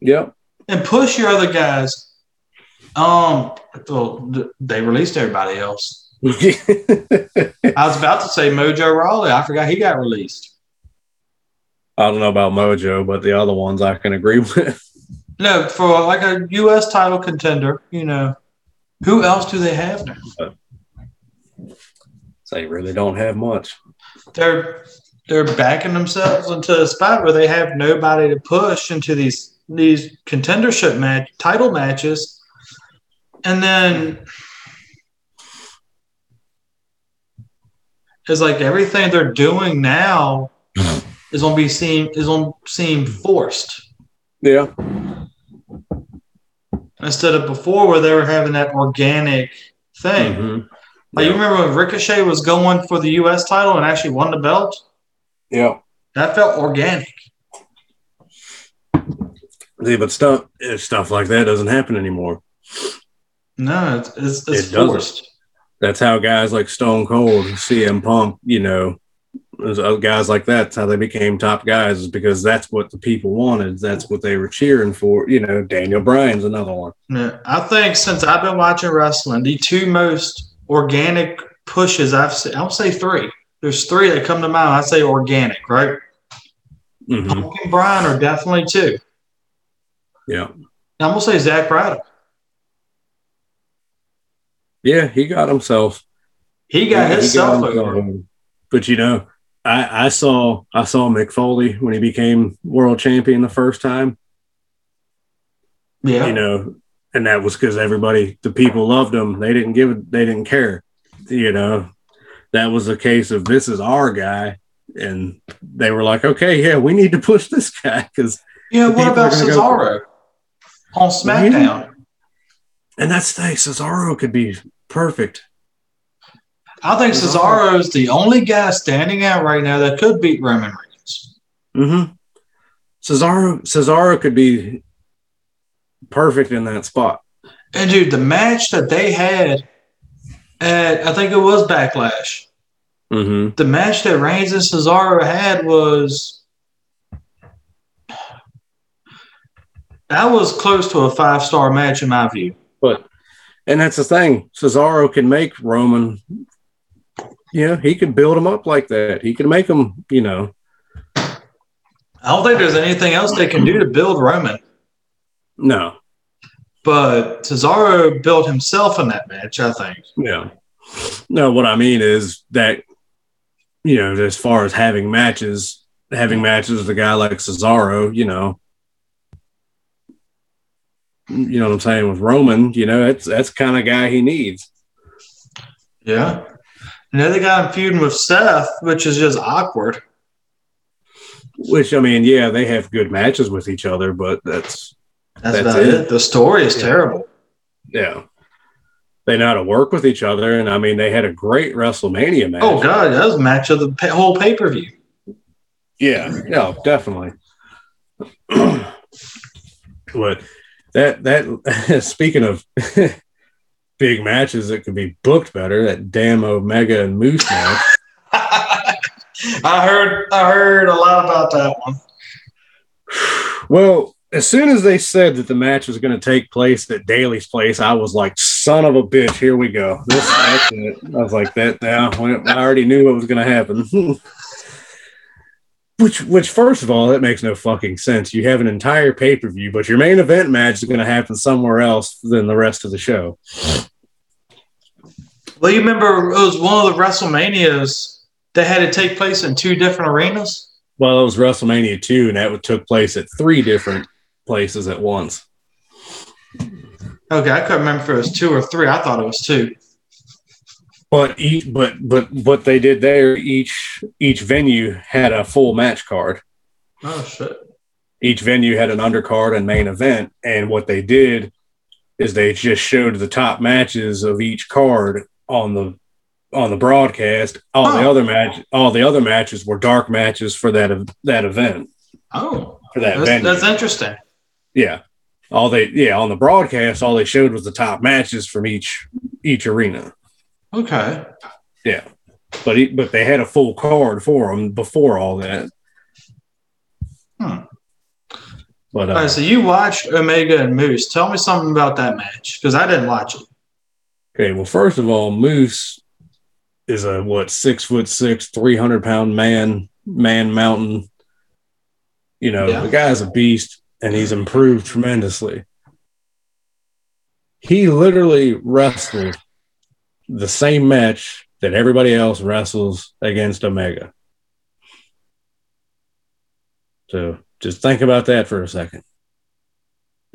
yep. and push your other guys. Um, well, they released everybody else. [laughs] I was about to say Mojo Rawley. I forgot he got released. I don't know about Mojo, but the other ones I can agree [laughs] with. No, for like a U.S. title contender, you know, who else do they have now? they really don't have much. they're they're backing themselves into a spot where they have nobody to push into these these contendership match title matches, and then it's like everything they're doing now is on be seen is on seem forced Yeah. instead of before where they were having that organic thing. Mhm. Like you remember when Ricochet was going for the U.S. title and actually won the belt? Yeah. That felt organic. See, but stuff eh, stuff like that doesn't happen anymore. No, it's it's, it's It doesn't. forced. That's how guys like Stone Cold, and CM Punk, you know, guys like that. That's how they became top guys, is because that's what the people wanted. That's what they were cheering for. You know, Daniel Bryan's another one. Yeah, I think since I've been watching wrestling, the two most organic pushes I've seen, I'll say three. There's three that come to mind. I say organic, right? Mhm. Punk and Bryan are definitely two. Yeah. I'm gonna say Zack Ryder. Yeah, he got himself. He got he himself got over. himself. But you know, I, I saw I saw Mick Foley when he became world champion the first time. Yeah. you know, and that was because everybody, the people loved him. They didn't give it, they didn't care. You know, that was a case of this is our guy, and they were like, okay, yeah, we need to push this guy because Yeah, what about gonna go- Cesaro on SmackDown? and that's the thing. Cesaro could be perfect. I think Cesaro. Is the only guy standing out right now that could beat Roman Reigns. Mm-hmm. Cesaro Cesaro could be perfect in that spot. And dude, the match that they had at I think it was Backlash. Mm-hmm. The match that Reigns and Cesaro had was that was close to a five star match in my view. But and that's the thing. Cesaro can make Roman. Yeah, he could build him up like that. He can make him, you know. I don't think there's anything else they can do to build Roman, No, but Cesaro built himself in that match. I think. yeah, no. What I mean is that, you know, as far as having matches, having matches with a guy like Cesaro, you know, you know what I'm saying with Roman, you know, that's that's the kind of guy he needs. Yeah. Another guy I'm feuding with Seth, which is just awkward. Which I mean, yeah, they have good matches with each other, but that's That's, That's about it. it. The story is Yeah. terrible. yeah. They know how to work with each other, and I mean, they had a great WrestleMania match. Oh god, that was a match of the pa- whole pay per view. Yeah, yeah, definitely. [clears throat] but that that [laughs] speaking of [laughs] big matches that could be booked better, that damn Omega and Moose match. [laughs] I heard I heard a lot about that one. Well, as soon as they said that the match was going to take place at Daily's place, I was like, "Son of a bitch, here we go." This. I was like, "That now." I already knew what was going to happen. [laughs] which, which, first of all, that makes no fucking sense. You have an entire pay per view, but your main event match is going to happen somewhere else than the rest of the show. Well, you remember it was one of the WrestleManias that had to take place in two different arenas. Well, it was WrestleMania two, and that took place at three different places at once. Okay, I couldn't remember if it was two or three. I thought it was two. But each, but but what they did there, each each venue had a full match card. Oh shit! Each venue had an undercard and main event, and what they did is they just showed the top matches of each card on the on the broadcast. All the other match, all the other matches were dark matches for that that event Oh, for that that's, venue. that's interesting. yeah, all they yeah on the broadcast, all they showed was the top matches from each each arena. Okay. Yeah, but he, but they had a full card for him before all that. Hmm. But All uh, right, so you watched Omega and Moose. Tell me something about that match because I didn't watch it. okay, well, first of all, Moose is a what six foot six, three hundred pound man, man mountain. You know, Yeah. the guy's a beast, and he's improved tremendously. He literally wrestled the same match that everybody else wrestles against Omega. So just think about that for a second.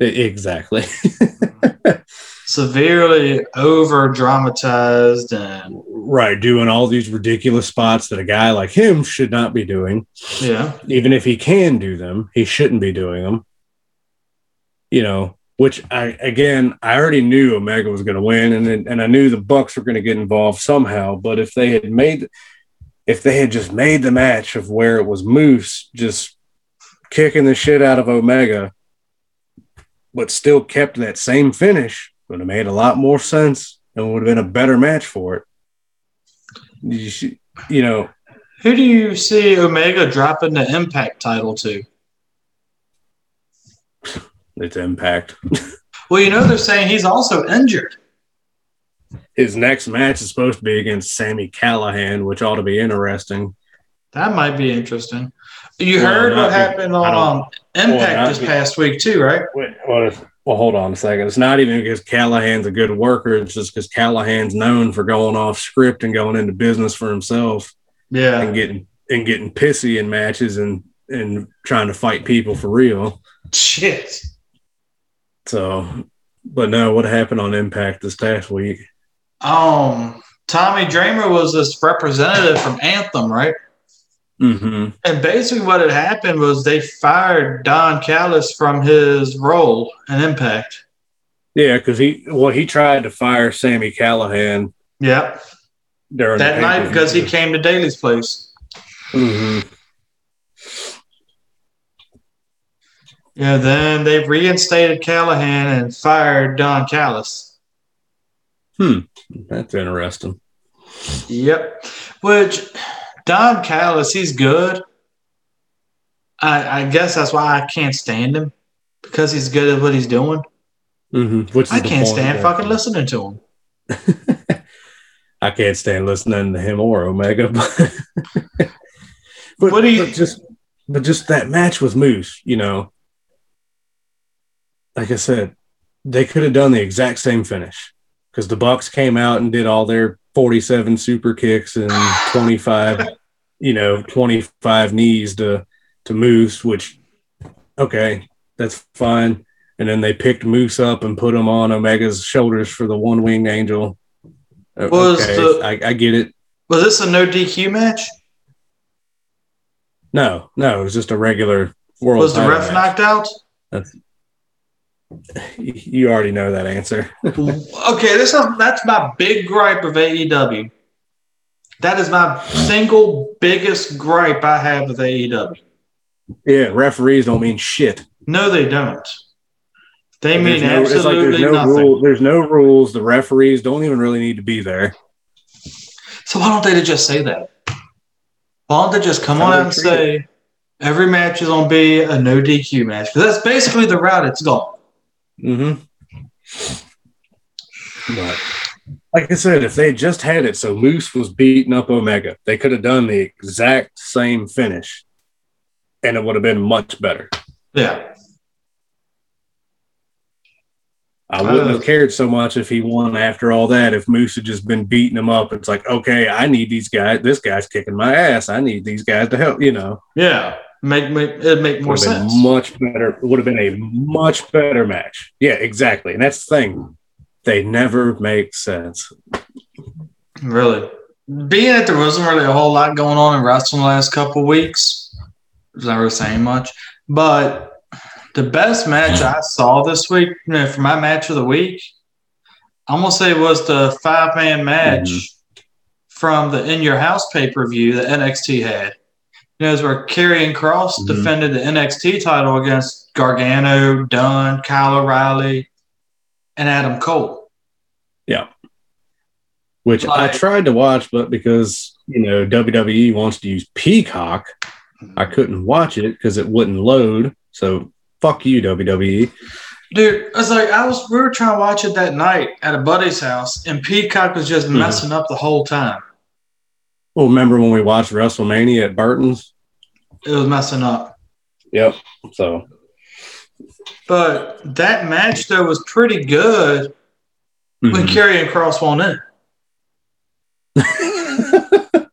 Exactly. [laughs] Severely over dramatized and right. Doing all these ridiculous spots that a guy like him should not be doing. yeah. Even if he can do them, he shouldn't be doing them. You know, which I, again, I already knew Omega was going to win and, and I knew the Bucks were going to get involved somehow. But if they had made, if they had just made the match of where it was Moose just kicking the shit out of Omega, but still kept that same finish, would have made a lot more sense and would have been a better match for it. You, should- you know, Who do you see Omega dropping the Impact title to? Its impact. Well, you know they're saying he's also injured. His next match is supposed to be against Sami Callihan, which ought to be interesting. That might be interesting. You Well, heard what happened on Impact well, this be- past week too, right? If, well, hold on a second. It's not even because Callihan's a good worker. It's just because Callihan's known for going off script and going into business for himself Yeah. and getting and getting pissy in matches and and trying to fight people for real. Shit. So but no, what happened on Impact this past week? Um, Tommy Dreamer was this representative from Anthem, right? Mm-hmm. And basically, what had happened was they fired Don Callis from his role in Impact. Yeah, because he well he tried to fire Sami Callihan Yep. during That night because he came to Daily's place. hmm Yeah, then they've reinstated Callihan and fired Don Callis. Hmm, that's interesting. Yep. Which Don Callis, he's good. I, I guess that's why I can't stand him because he's good at what he's doing. hmm Which I can't stand fucking listening to him. [laughs] I can't stand listening to him or Omega. But, [laughs] but, you- but just but just that match with Moose, you know. Like I said, they could have done the exact same finish because the Bucks came out and did all their 47 super kicks and 25, [laughs] you know, 25 knees to to Moose, which okay, that's fine. And then they picked Moose up and put him on Omega's shoulders for the one winged angel. Uh, was okay, the- I, I get it. Was this a no DQ match? No, no, it was just a regular world. Was the ref match. knocked out? [laughs] You already know that answer. [laughs] okay, this is that's my big gripe of AEW. That is my single biggest gripe I have with AEW. yeah, referees don't mean shit. No, they don't. They mean There's no- it's like absolutely there's no nothing. rule. There's no rules. The referees don't even really need to be there. So why don't they just say that? Why don't they just come on out and say every match is gonna be a no DQ match? Because that's basically the route it's gone. Mm-hmm. But like I said, if they just had it so Moose was beating up Omega, they could have done the exact same finish, and it would have been much better. Yeah. I wouldn't Uh, have cared so much if he won after all that. If Moose had just been beating him up, it's like, okay, I need these guys. This guy's kicking my ass. I need these guys to help. You know, Yeah. Make, make it'd make more would have been sense. much better. It would have been a much better match. Yeah, exactly. And that's the thing. They never make sense. Really. Being that there wasn't really a whole lot going on in wrestling the last couple weeks, was really saying much. But the best match I saw this week, you know, for my match of the week, I'm gonna say it was the five man match Mhm. from the In Your House pay per view that NXT had. You know, it's where Karrion Kross Mhm. defended the NXT title against Gargano, Dunne, Kyle O'Reilly, and Adam Cole. Yeah. Which I tried to watch, but because you know WWE wants to use Peacock, I couldn't watch it because it wouldn't load. So fuck you. WWE. Dude, I was like, I was we were trying to watch it that night at a buddy's house, and Peacock was just Mhm. messing up the whole time. Well, remember when we watched WrestleMania at Burton's? It was messing up. Yep. So But that match though was pretty good when mhm. Karrion Kross won in.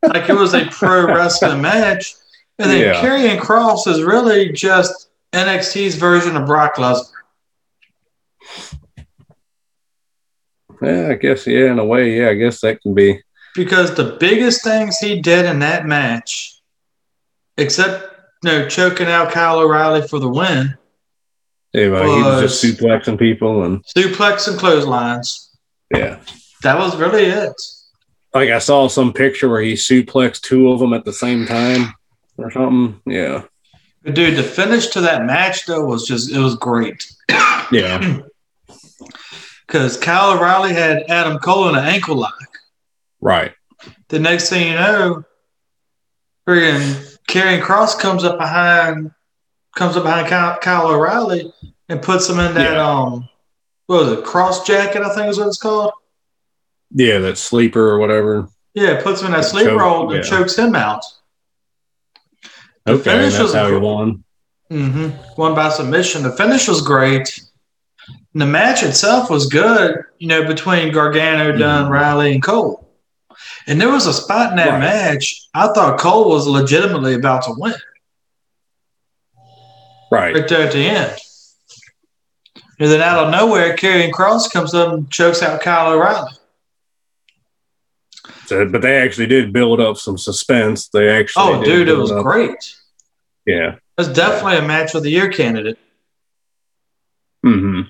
Like it was a pro wrestling match. And then Yeah. Karrion Kross is really just NXT's version of Brock Lesnar. yeah, I guess yeah, in a way, yeah, I guess that can be. Because the biggest things he did in that match, except you know, choking out Kyle O'Reilly for the win, Anyway, he was just Was- suplexing people, and suplex and clotheslines. yeah, That was really it. like I saw some picture where he suplexed two of them at the same time or something. Yeah, But dude, the finish to that match though was just it was great. yeah, [clears throat] Because Kyle O'Reilly had Adam Cole in an ankle lock. Right. The next thing you know, friggin' Karrion Kross comes up behind comes up behind Kyle, Kyle O'Reilly and puts him in that Yeah. um what was it, Kross Jacket, I think is what it's called. Yeah, that sleeper or whatever. Yeah, puts him in that Choke, sleep roll and yeah. chokes him out. The Okay, finish that's was how he won. hmm Won by submission. The finish was great. And the match itself was good, you know, between Gargano, Dunne, Mhm. Riley, and Cole. And there was a spot in that Right. match I thought Cole was legitimately about to win Right. right there at the end. And then out of nowhere, Karrion Kross comes up and chokes out Kyle O'Reilly. So, but they actually did build up some suspense. They actually. Oh, dude, it was up- great. Yeah. It's definitely a match of the year candidate. Mm-hmm.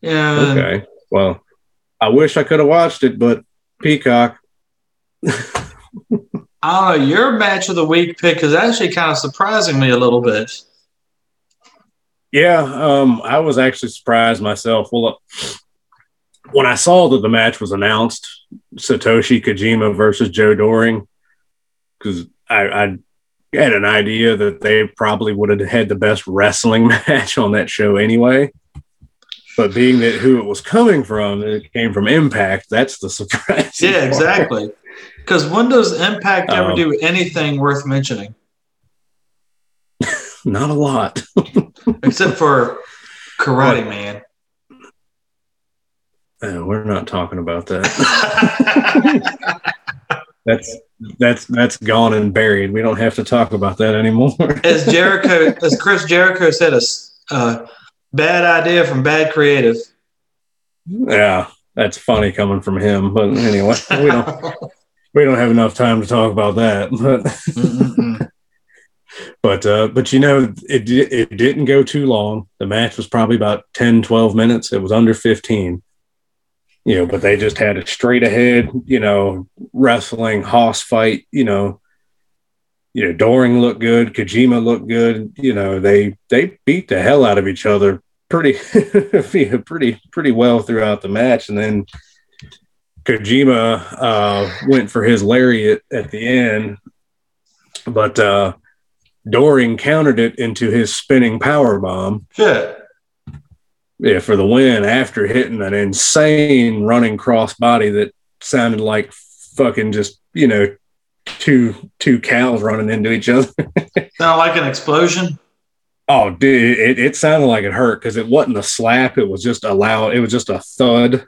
Yeah. Okay. Well, I wish I could have watched it, but Peacock. I don't know, your match of the week pick is actually kind of surprising me a little bit. Yeah, um, I was actually surprised myself. Well, when I saw that the match was announced, Satoshi Kojima versus Joe Doering, because I, I had an idea that they probably would have had the best wrestling [laughs] match on that show anyway. But being that who it was coming from, it came from Impact. That's the [laughs] surprise. Yeah, exactly. Because when does Impact ever Um, do anything worth mentioning? [laughs] Not a lot. [laughs] Except for Karate Man. Uh, we're not talking about that. [laughs] That's that's that's gone and buried. We don't have to talk about that anymore. as Jericho, as Chris Jericho said, a uh, bad idea from bad creative. yeah, that's funny coming from him. But anyway, we don't we don't have enough time to talk about that. [laughs] But but uh, but you know, it it didn't go too long. The match was probably about 10, 12 minutes. It was under 15. You know, but they just had a straight ahead, you know, wrestling hoss fight, you know. You know, Doering looked good, Kojima looked good. You know, they they beat the hell out of each other pretty [laughs] pretty pretty well throughout the match. And then Kojima uh, went for his lariat at the end, but uh, Doering countered it into his spinning power bomb. Shit. Yeah, for the win after hitting an insane running crossbody that sounded like fucking just you know two two cows running into each other. [laughs] Sound like an explosion? Oh, dude, it, it sounded like it hurt because it wasn't a slap; it was just a loud. It was just a thud.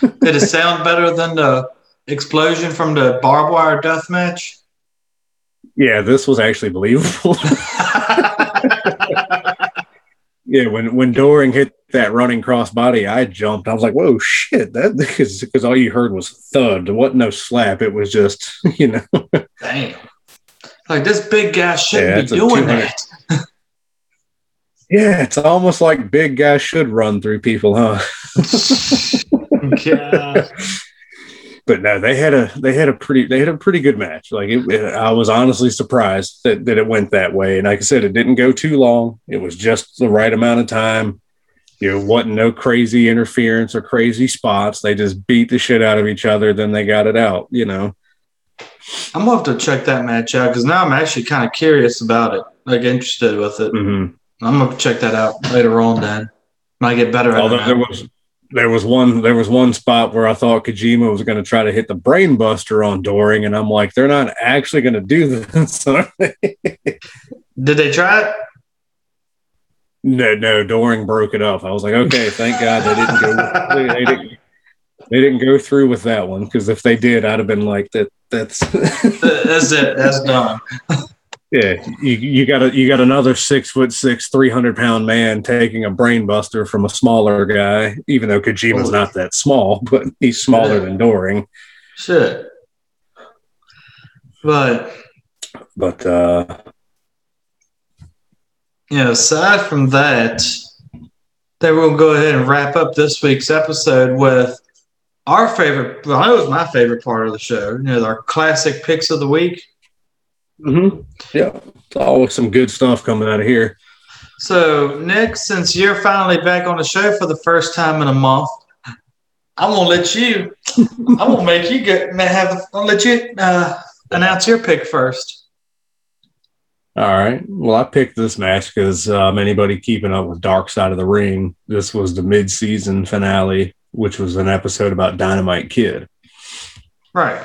Did it sound better than the explosion from the barbed wire death match? Yeah, this was actually believable. [laughs] yeah, when when Doering hit that running crossbody, I jumped. I was like, "Whoa, shit!" That [laughs] because all you heard was thud. There wasn't no slap. It was just [laughs] you know. Damn. Like this big guy shouldn't it's be doing that. Yeah, it's almost like big guys should run through people, huh? God. [laughs] but no, they had a they had a pretty they had a pretty good match. Like it, it- I was honestly surprised that, that it went that way. And like I said, it didn't go too long. It was just the right amount of time. You know, wasn't no crazy interference or crazy spots. They just beat the shit out of each other. Then they got it out. You know. I'm gonna have to check that match out because now I'm actually kind of curious about it, like interested with it. hmm I'm gonna check that out later on. Then when I get better at Although it. there was there was one there was one spot where I thought Kojima was going to try to hit the brain buster on Doering, and I'm like, they're not actually going to do this. [laughs] are they? Did they try it? No, no, Doering broke it up. I was like, okay, thank God they didn't go. They, they didn't. They didn't go through with that one because if they did, I'd have been like, that. That's That's it. That's done. [laughs] yeah. You, you got a you got another six foot six, three hundred pound man taking a brain buster from a smaller guy. Even though Kojima's not that small, [laughs] but he's smaller than Doering. Shit. But But uh, you know, aside from that, then we'll go ahead and wrap up this week's episode with our favorite. Well, that was my favorite part of the show. You know, our classic picks of the week. Mm-hmm. Yeah, it's always some good stuff coming out of here. So, Nick, since you're finally back on the show for the first time in a month, I'm gonna let you. [laughs] I'm gonna make you get have. I'll let you uh, announce your pick first. All right. Well, I picked this match because um, anybody keeping up with Dark Side of the Ring, this was the mid-season finale, which was an episode about Dynamite Kid. Right.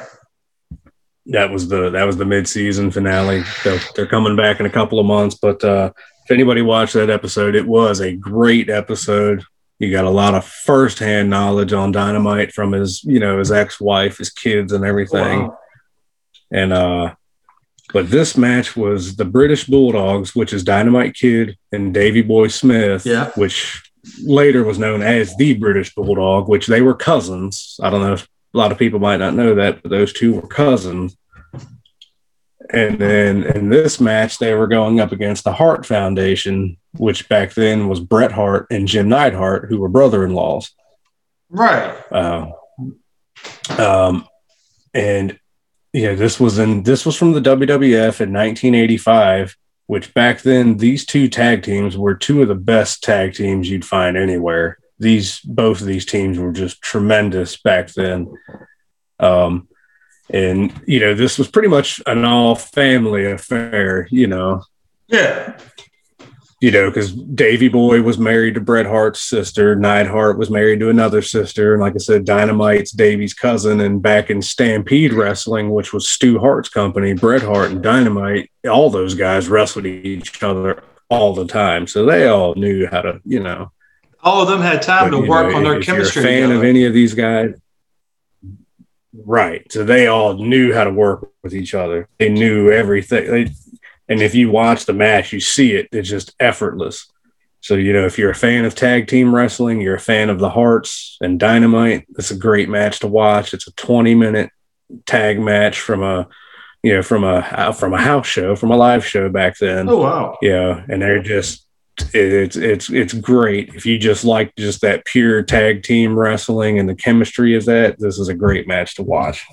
That was the that was the mid-season finale. They're, they're coming back in a couple of months, but uh, if anybody watched that episode, it was a great episode. You got a lot of firsthand knowledge on Dynamite from his, you know, his ex-wife, his kids, and everything. Wow. And uh but this match was the British Bulldogs, which is Dynamite Kid and Davy Boy Smith, Yeah. which later was known as the British Bulldog, which they were cousins. I don't know if a lot of people might not know that, but those two were cousins. And then in this match, they were going up against the Hart Foundation, which back then was Bret Hart and Jim Neidhart, who were brother in laws. Right. Uh, um, and yeah, this was in this was from the WWF in 1985, which back then these two tag teams were two of the best tag teams you'd find anywhere. These both of these teams were just tremendous back then. Um, and you know this was pretty much an all family affair you know. Yeah. You know because Davey Boy was married to bret hart's sister neidhart was married to another sister and like i said dynamite's Davey's cousin and back in stampede wrestling which was stu hart's company bret hart and dynamite all those guys wrestled each other all the time. So they all knew how to you know all of them had time but, to work know, on their chemistry you're a fan together. of any of these guys Right. So they all knew how to work with each other. They knew everything. They, and if you watch the match, you see it. It's just effortless. So, you know, if you're a fan of tag team wrestling, you're a fan of the Harts and Dynamite, it's a great match to watch. It's a 20 minute tag match from a, you know, from a, from a house show, from a live show back then. Oh, wow. Yeah. And they're just, it's it's it's great. If you just like just that pure tag team wrestling and the chemistry of that this is a great match to watch.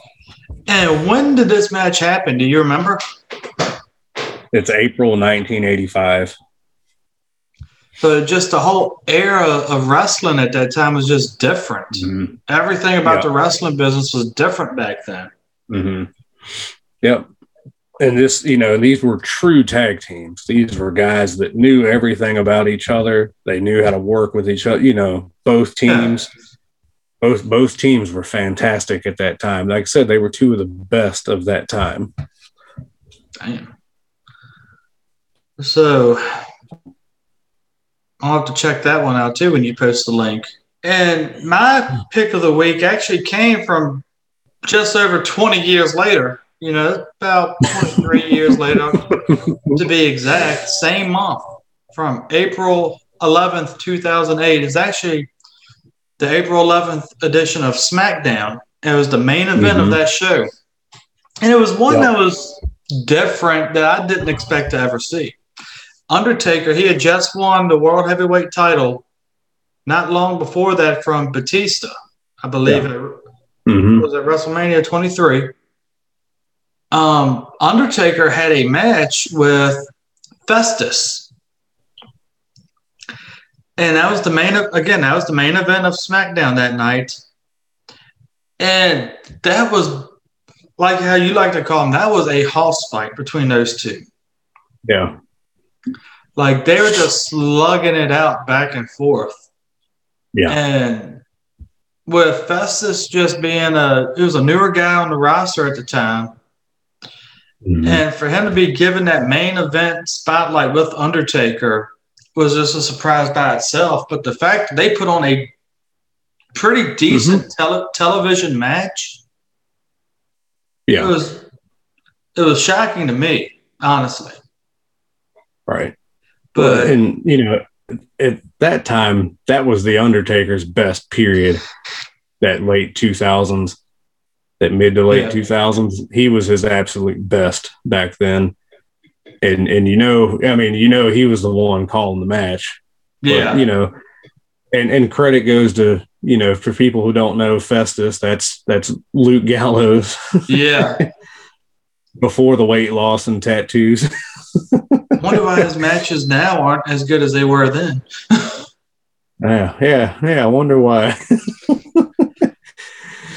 And when did this match happen? Do you remember? It's april 1985 so just the whole era of wrestling at that time was just different. Mm-hmm. everything about the wrestling business was different back then. Mm-hmm. yep and this, you know, these were true tag teams. These were guys that knew everything about each other. They knew how to work with each other. You know, both teams, both both teams were fantastic at that time. Like I said, they were two of the best of that time. Damn. So I'll have to check that one out too when you post the link. And my pick of the week actually came from just over 20 years later you know, about 23 [laughs] years later, to be exact, same month from April 11th, 2008 is actually the April 11th edition of SmackDown. It was the main event mm-hmm. of that show. And it was one yep. that was different that I didn't expect to ever see. Undertaker, he had just won the World Heavyweight title not long before that from Batista, I believe yeah. it mm-hmm. was at WrestleMania 23 um, Undertaker had a match with Festus. And that was the main, again, that was the main event of SmackDown that night. And that was like how you like to call them, that was a house fight between those two. Yeah. Like they were just slugging it out back and forth. Yeah. And with Festus just being a, it was a newer guy on the roster at the time Mm-hmm. And for him to be given that main event spotlight with Undertaker was just a surprise by itself. But the fact that they put on a pretty decent mm-hmm. tele- television match, yeah, it was it was shocking to me, honestly. Right, but and you know, at that time, that was the Undertaker's best period. That late two thousands that mid to late two yeah. thousands. He was his absolute best back then. And and you know, I mean, you know, he was the one calling the match. Yeah. But, you know, and and credit goes to you know for people who don't know Festus, that's that's Luke Gallows. Yeah. [laughs] Before the weight loss and tattoos. [laughs] wonder why his matches now aren't as good as they were then. [laughs] yeah, yeah, yeah. I wonder why.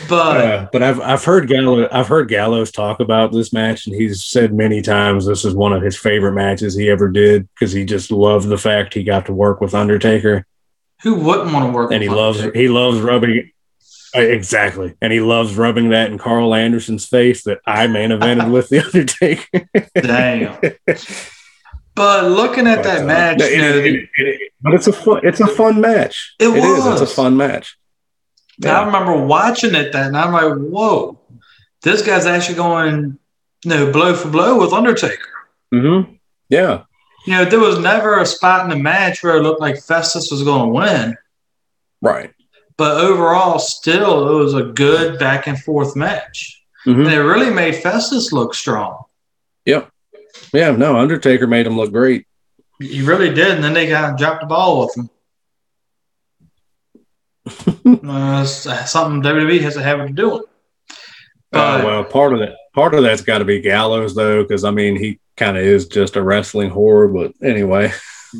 But uh, but I've I've heard Gallows I've heard Gallows talk about this match, and he's said many times this is one of his favorite matches he ever did because he just loved the fact he got to work with Undertaker. Who wouldn't want to work? With Undertaker? And he loves he loves rubbing uh, exactly, and he loves rubbing that in Karl Anderson's face that I main evented [laughs] with the Undertaker. Damn. [laughs] But looking at but, that uh, match, it, it, it, but it's a fun it's a fun match. It, was. Is, it's a fun match. Yeah. I remember watching it then. I'm like, whoa, this guy's actually going, you know, blow for blow with Undertaker. Mm-hmm. Yeah. you know, there was never a spot in the match where it looked like Festus was going to win. Right. But overall, still, it was a good back and forth match. Mhm. And it really made Festus look strong. Yep. Yeah. No, Undertaker made him look great. He really did. And then they kind of dropped the ball with him. Uh, something WWE has a habit of doing. Uh, well, part of that, part of that's got to be Gallows though, because I mean, he kind of is just a wrestling whore. But anyway,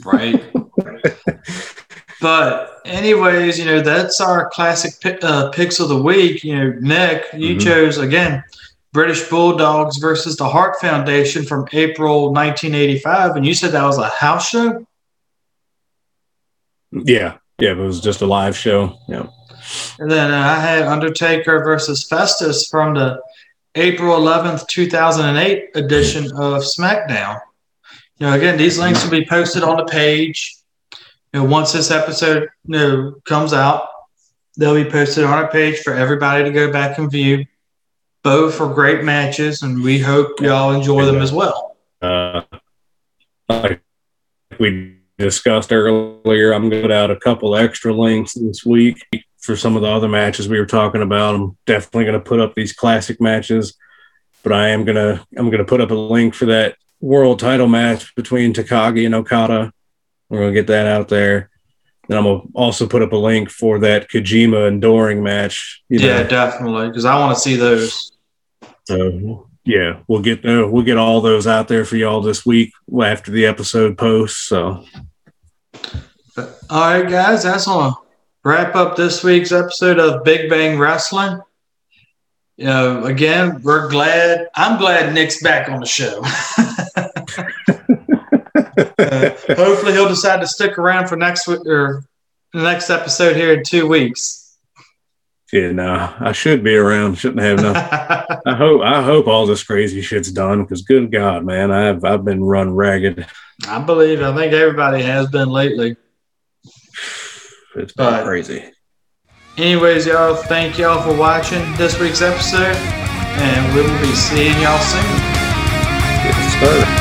right. [laughs] but anyways, you know that's our classic pick, uh, picks of the week. You know, Nick, you Mhm. chose again British Bulldogs versus the Hart Foundation from April 1985, and you said that was a house show. yeah, yeah, it was just a live show. Yeah. And then uh, I had Undertaker versus Festus from the April 11th, 2008 edition of SmackDown. You know, again, these links will be posted on the page. You know, once this episode you know, comes out, they'll be posted on our page for everybody to go back and view. Both are great matches, and we hope y'all enjoy them as well. Uh, we discussed earlier, I'm going to put out a couple extra links this week for some of the other matches we were talking about. I'm definitely going to put up these classic matches, but I am going to I'm going to put up a link for that world title match between Takagi and Okada. We're going to get that out there. Then I'm going to also put up a link for that Kojima and Doering match. You Yeah, know, definitely, because I want to see those. so yeah, we'll get the, we'll get all those out there for y'all this week after the episode posts. So But, all right, guys, that's going to wrap up this week's episode of Big Bang Wrestling. You know, again, we're glad. I'm glad Nick's back on the show. [laughs] Uh, hopefully, he'll decide to stick around for next week or the next episode here in two weeks. yeah, no, I should be around. Shouldn't have no. [laughs] I hope I hope all this crazy shit's done because good God, man, I've I've been run ragged. I believe. I think everybody has been lately. It's But- crazy. Anyways, y'all, thank y'all for watching this week's episode, and we will be seeing y'all soon.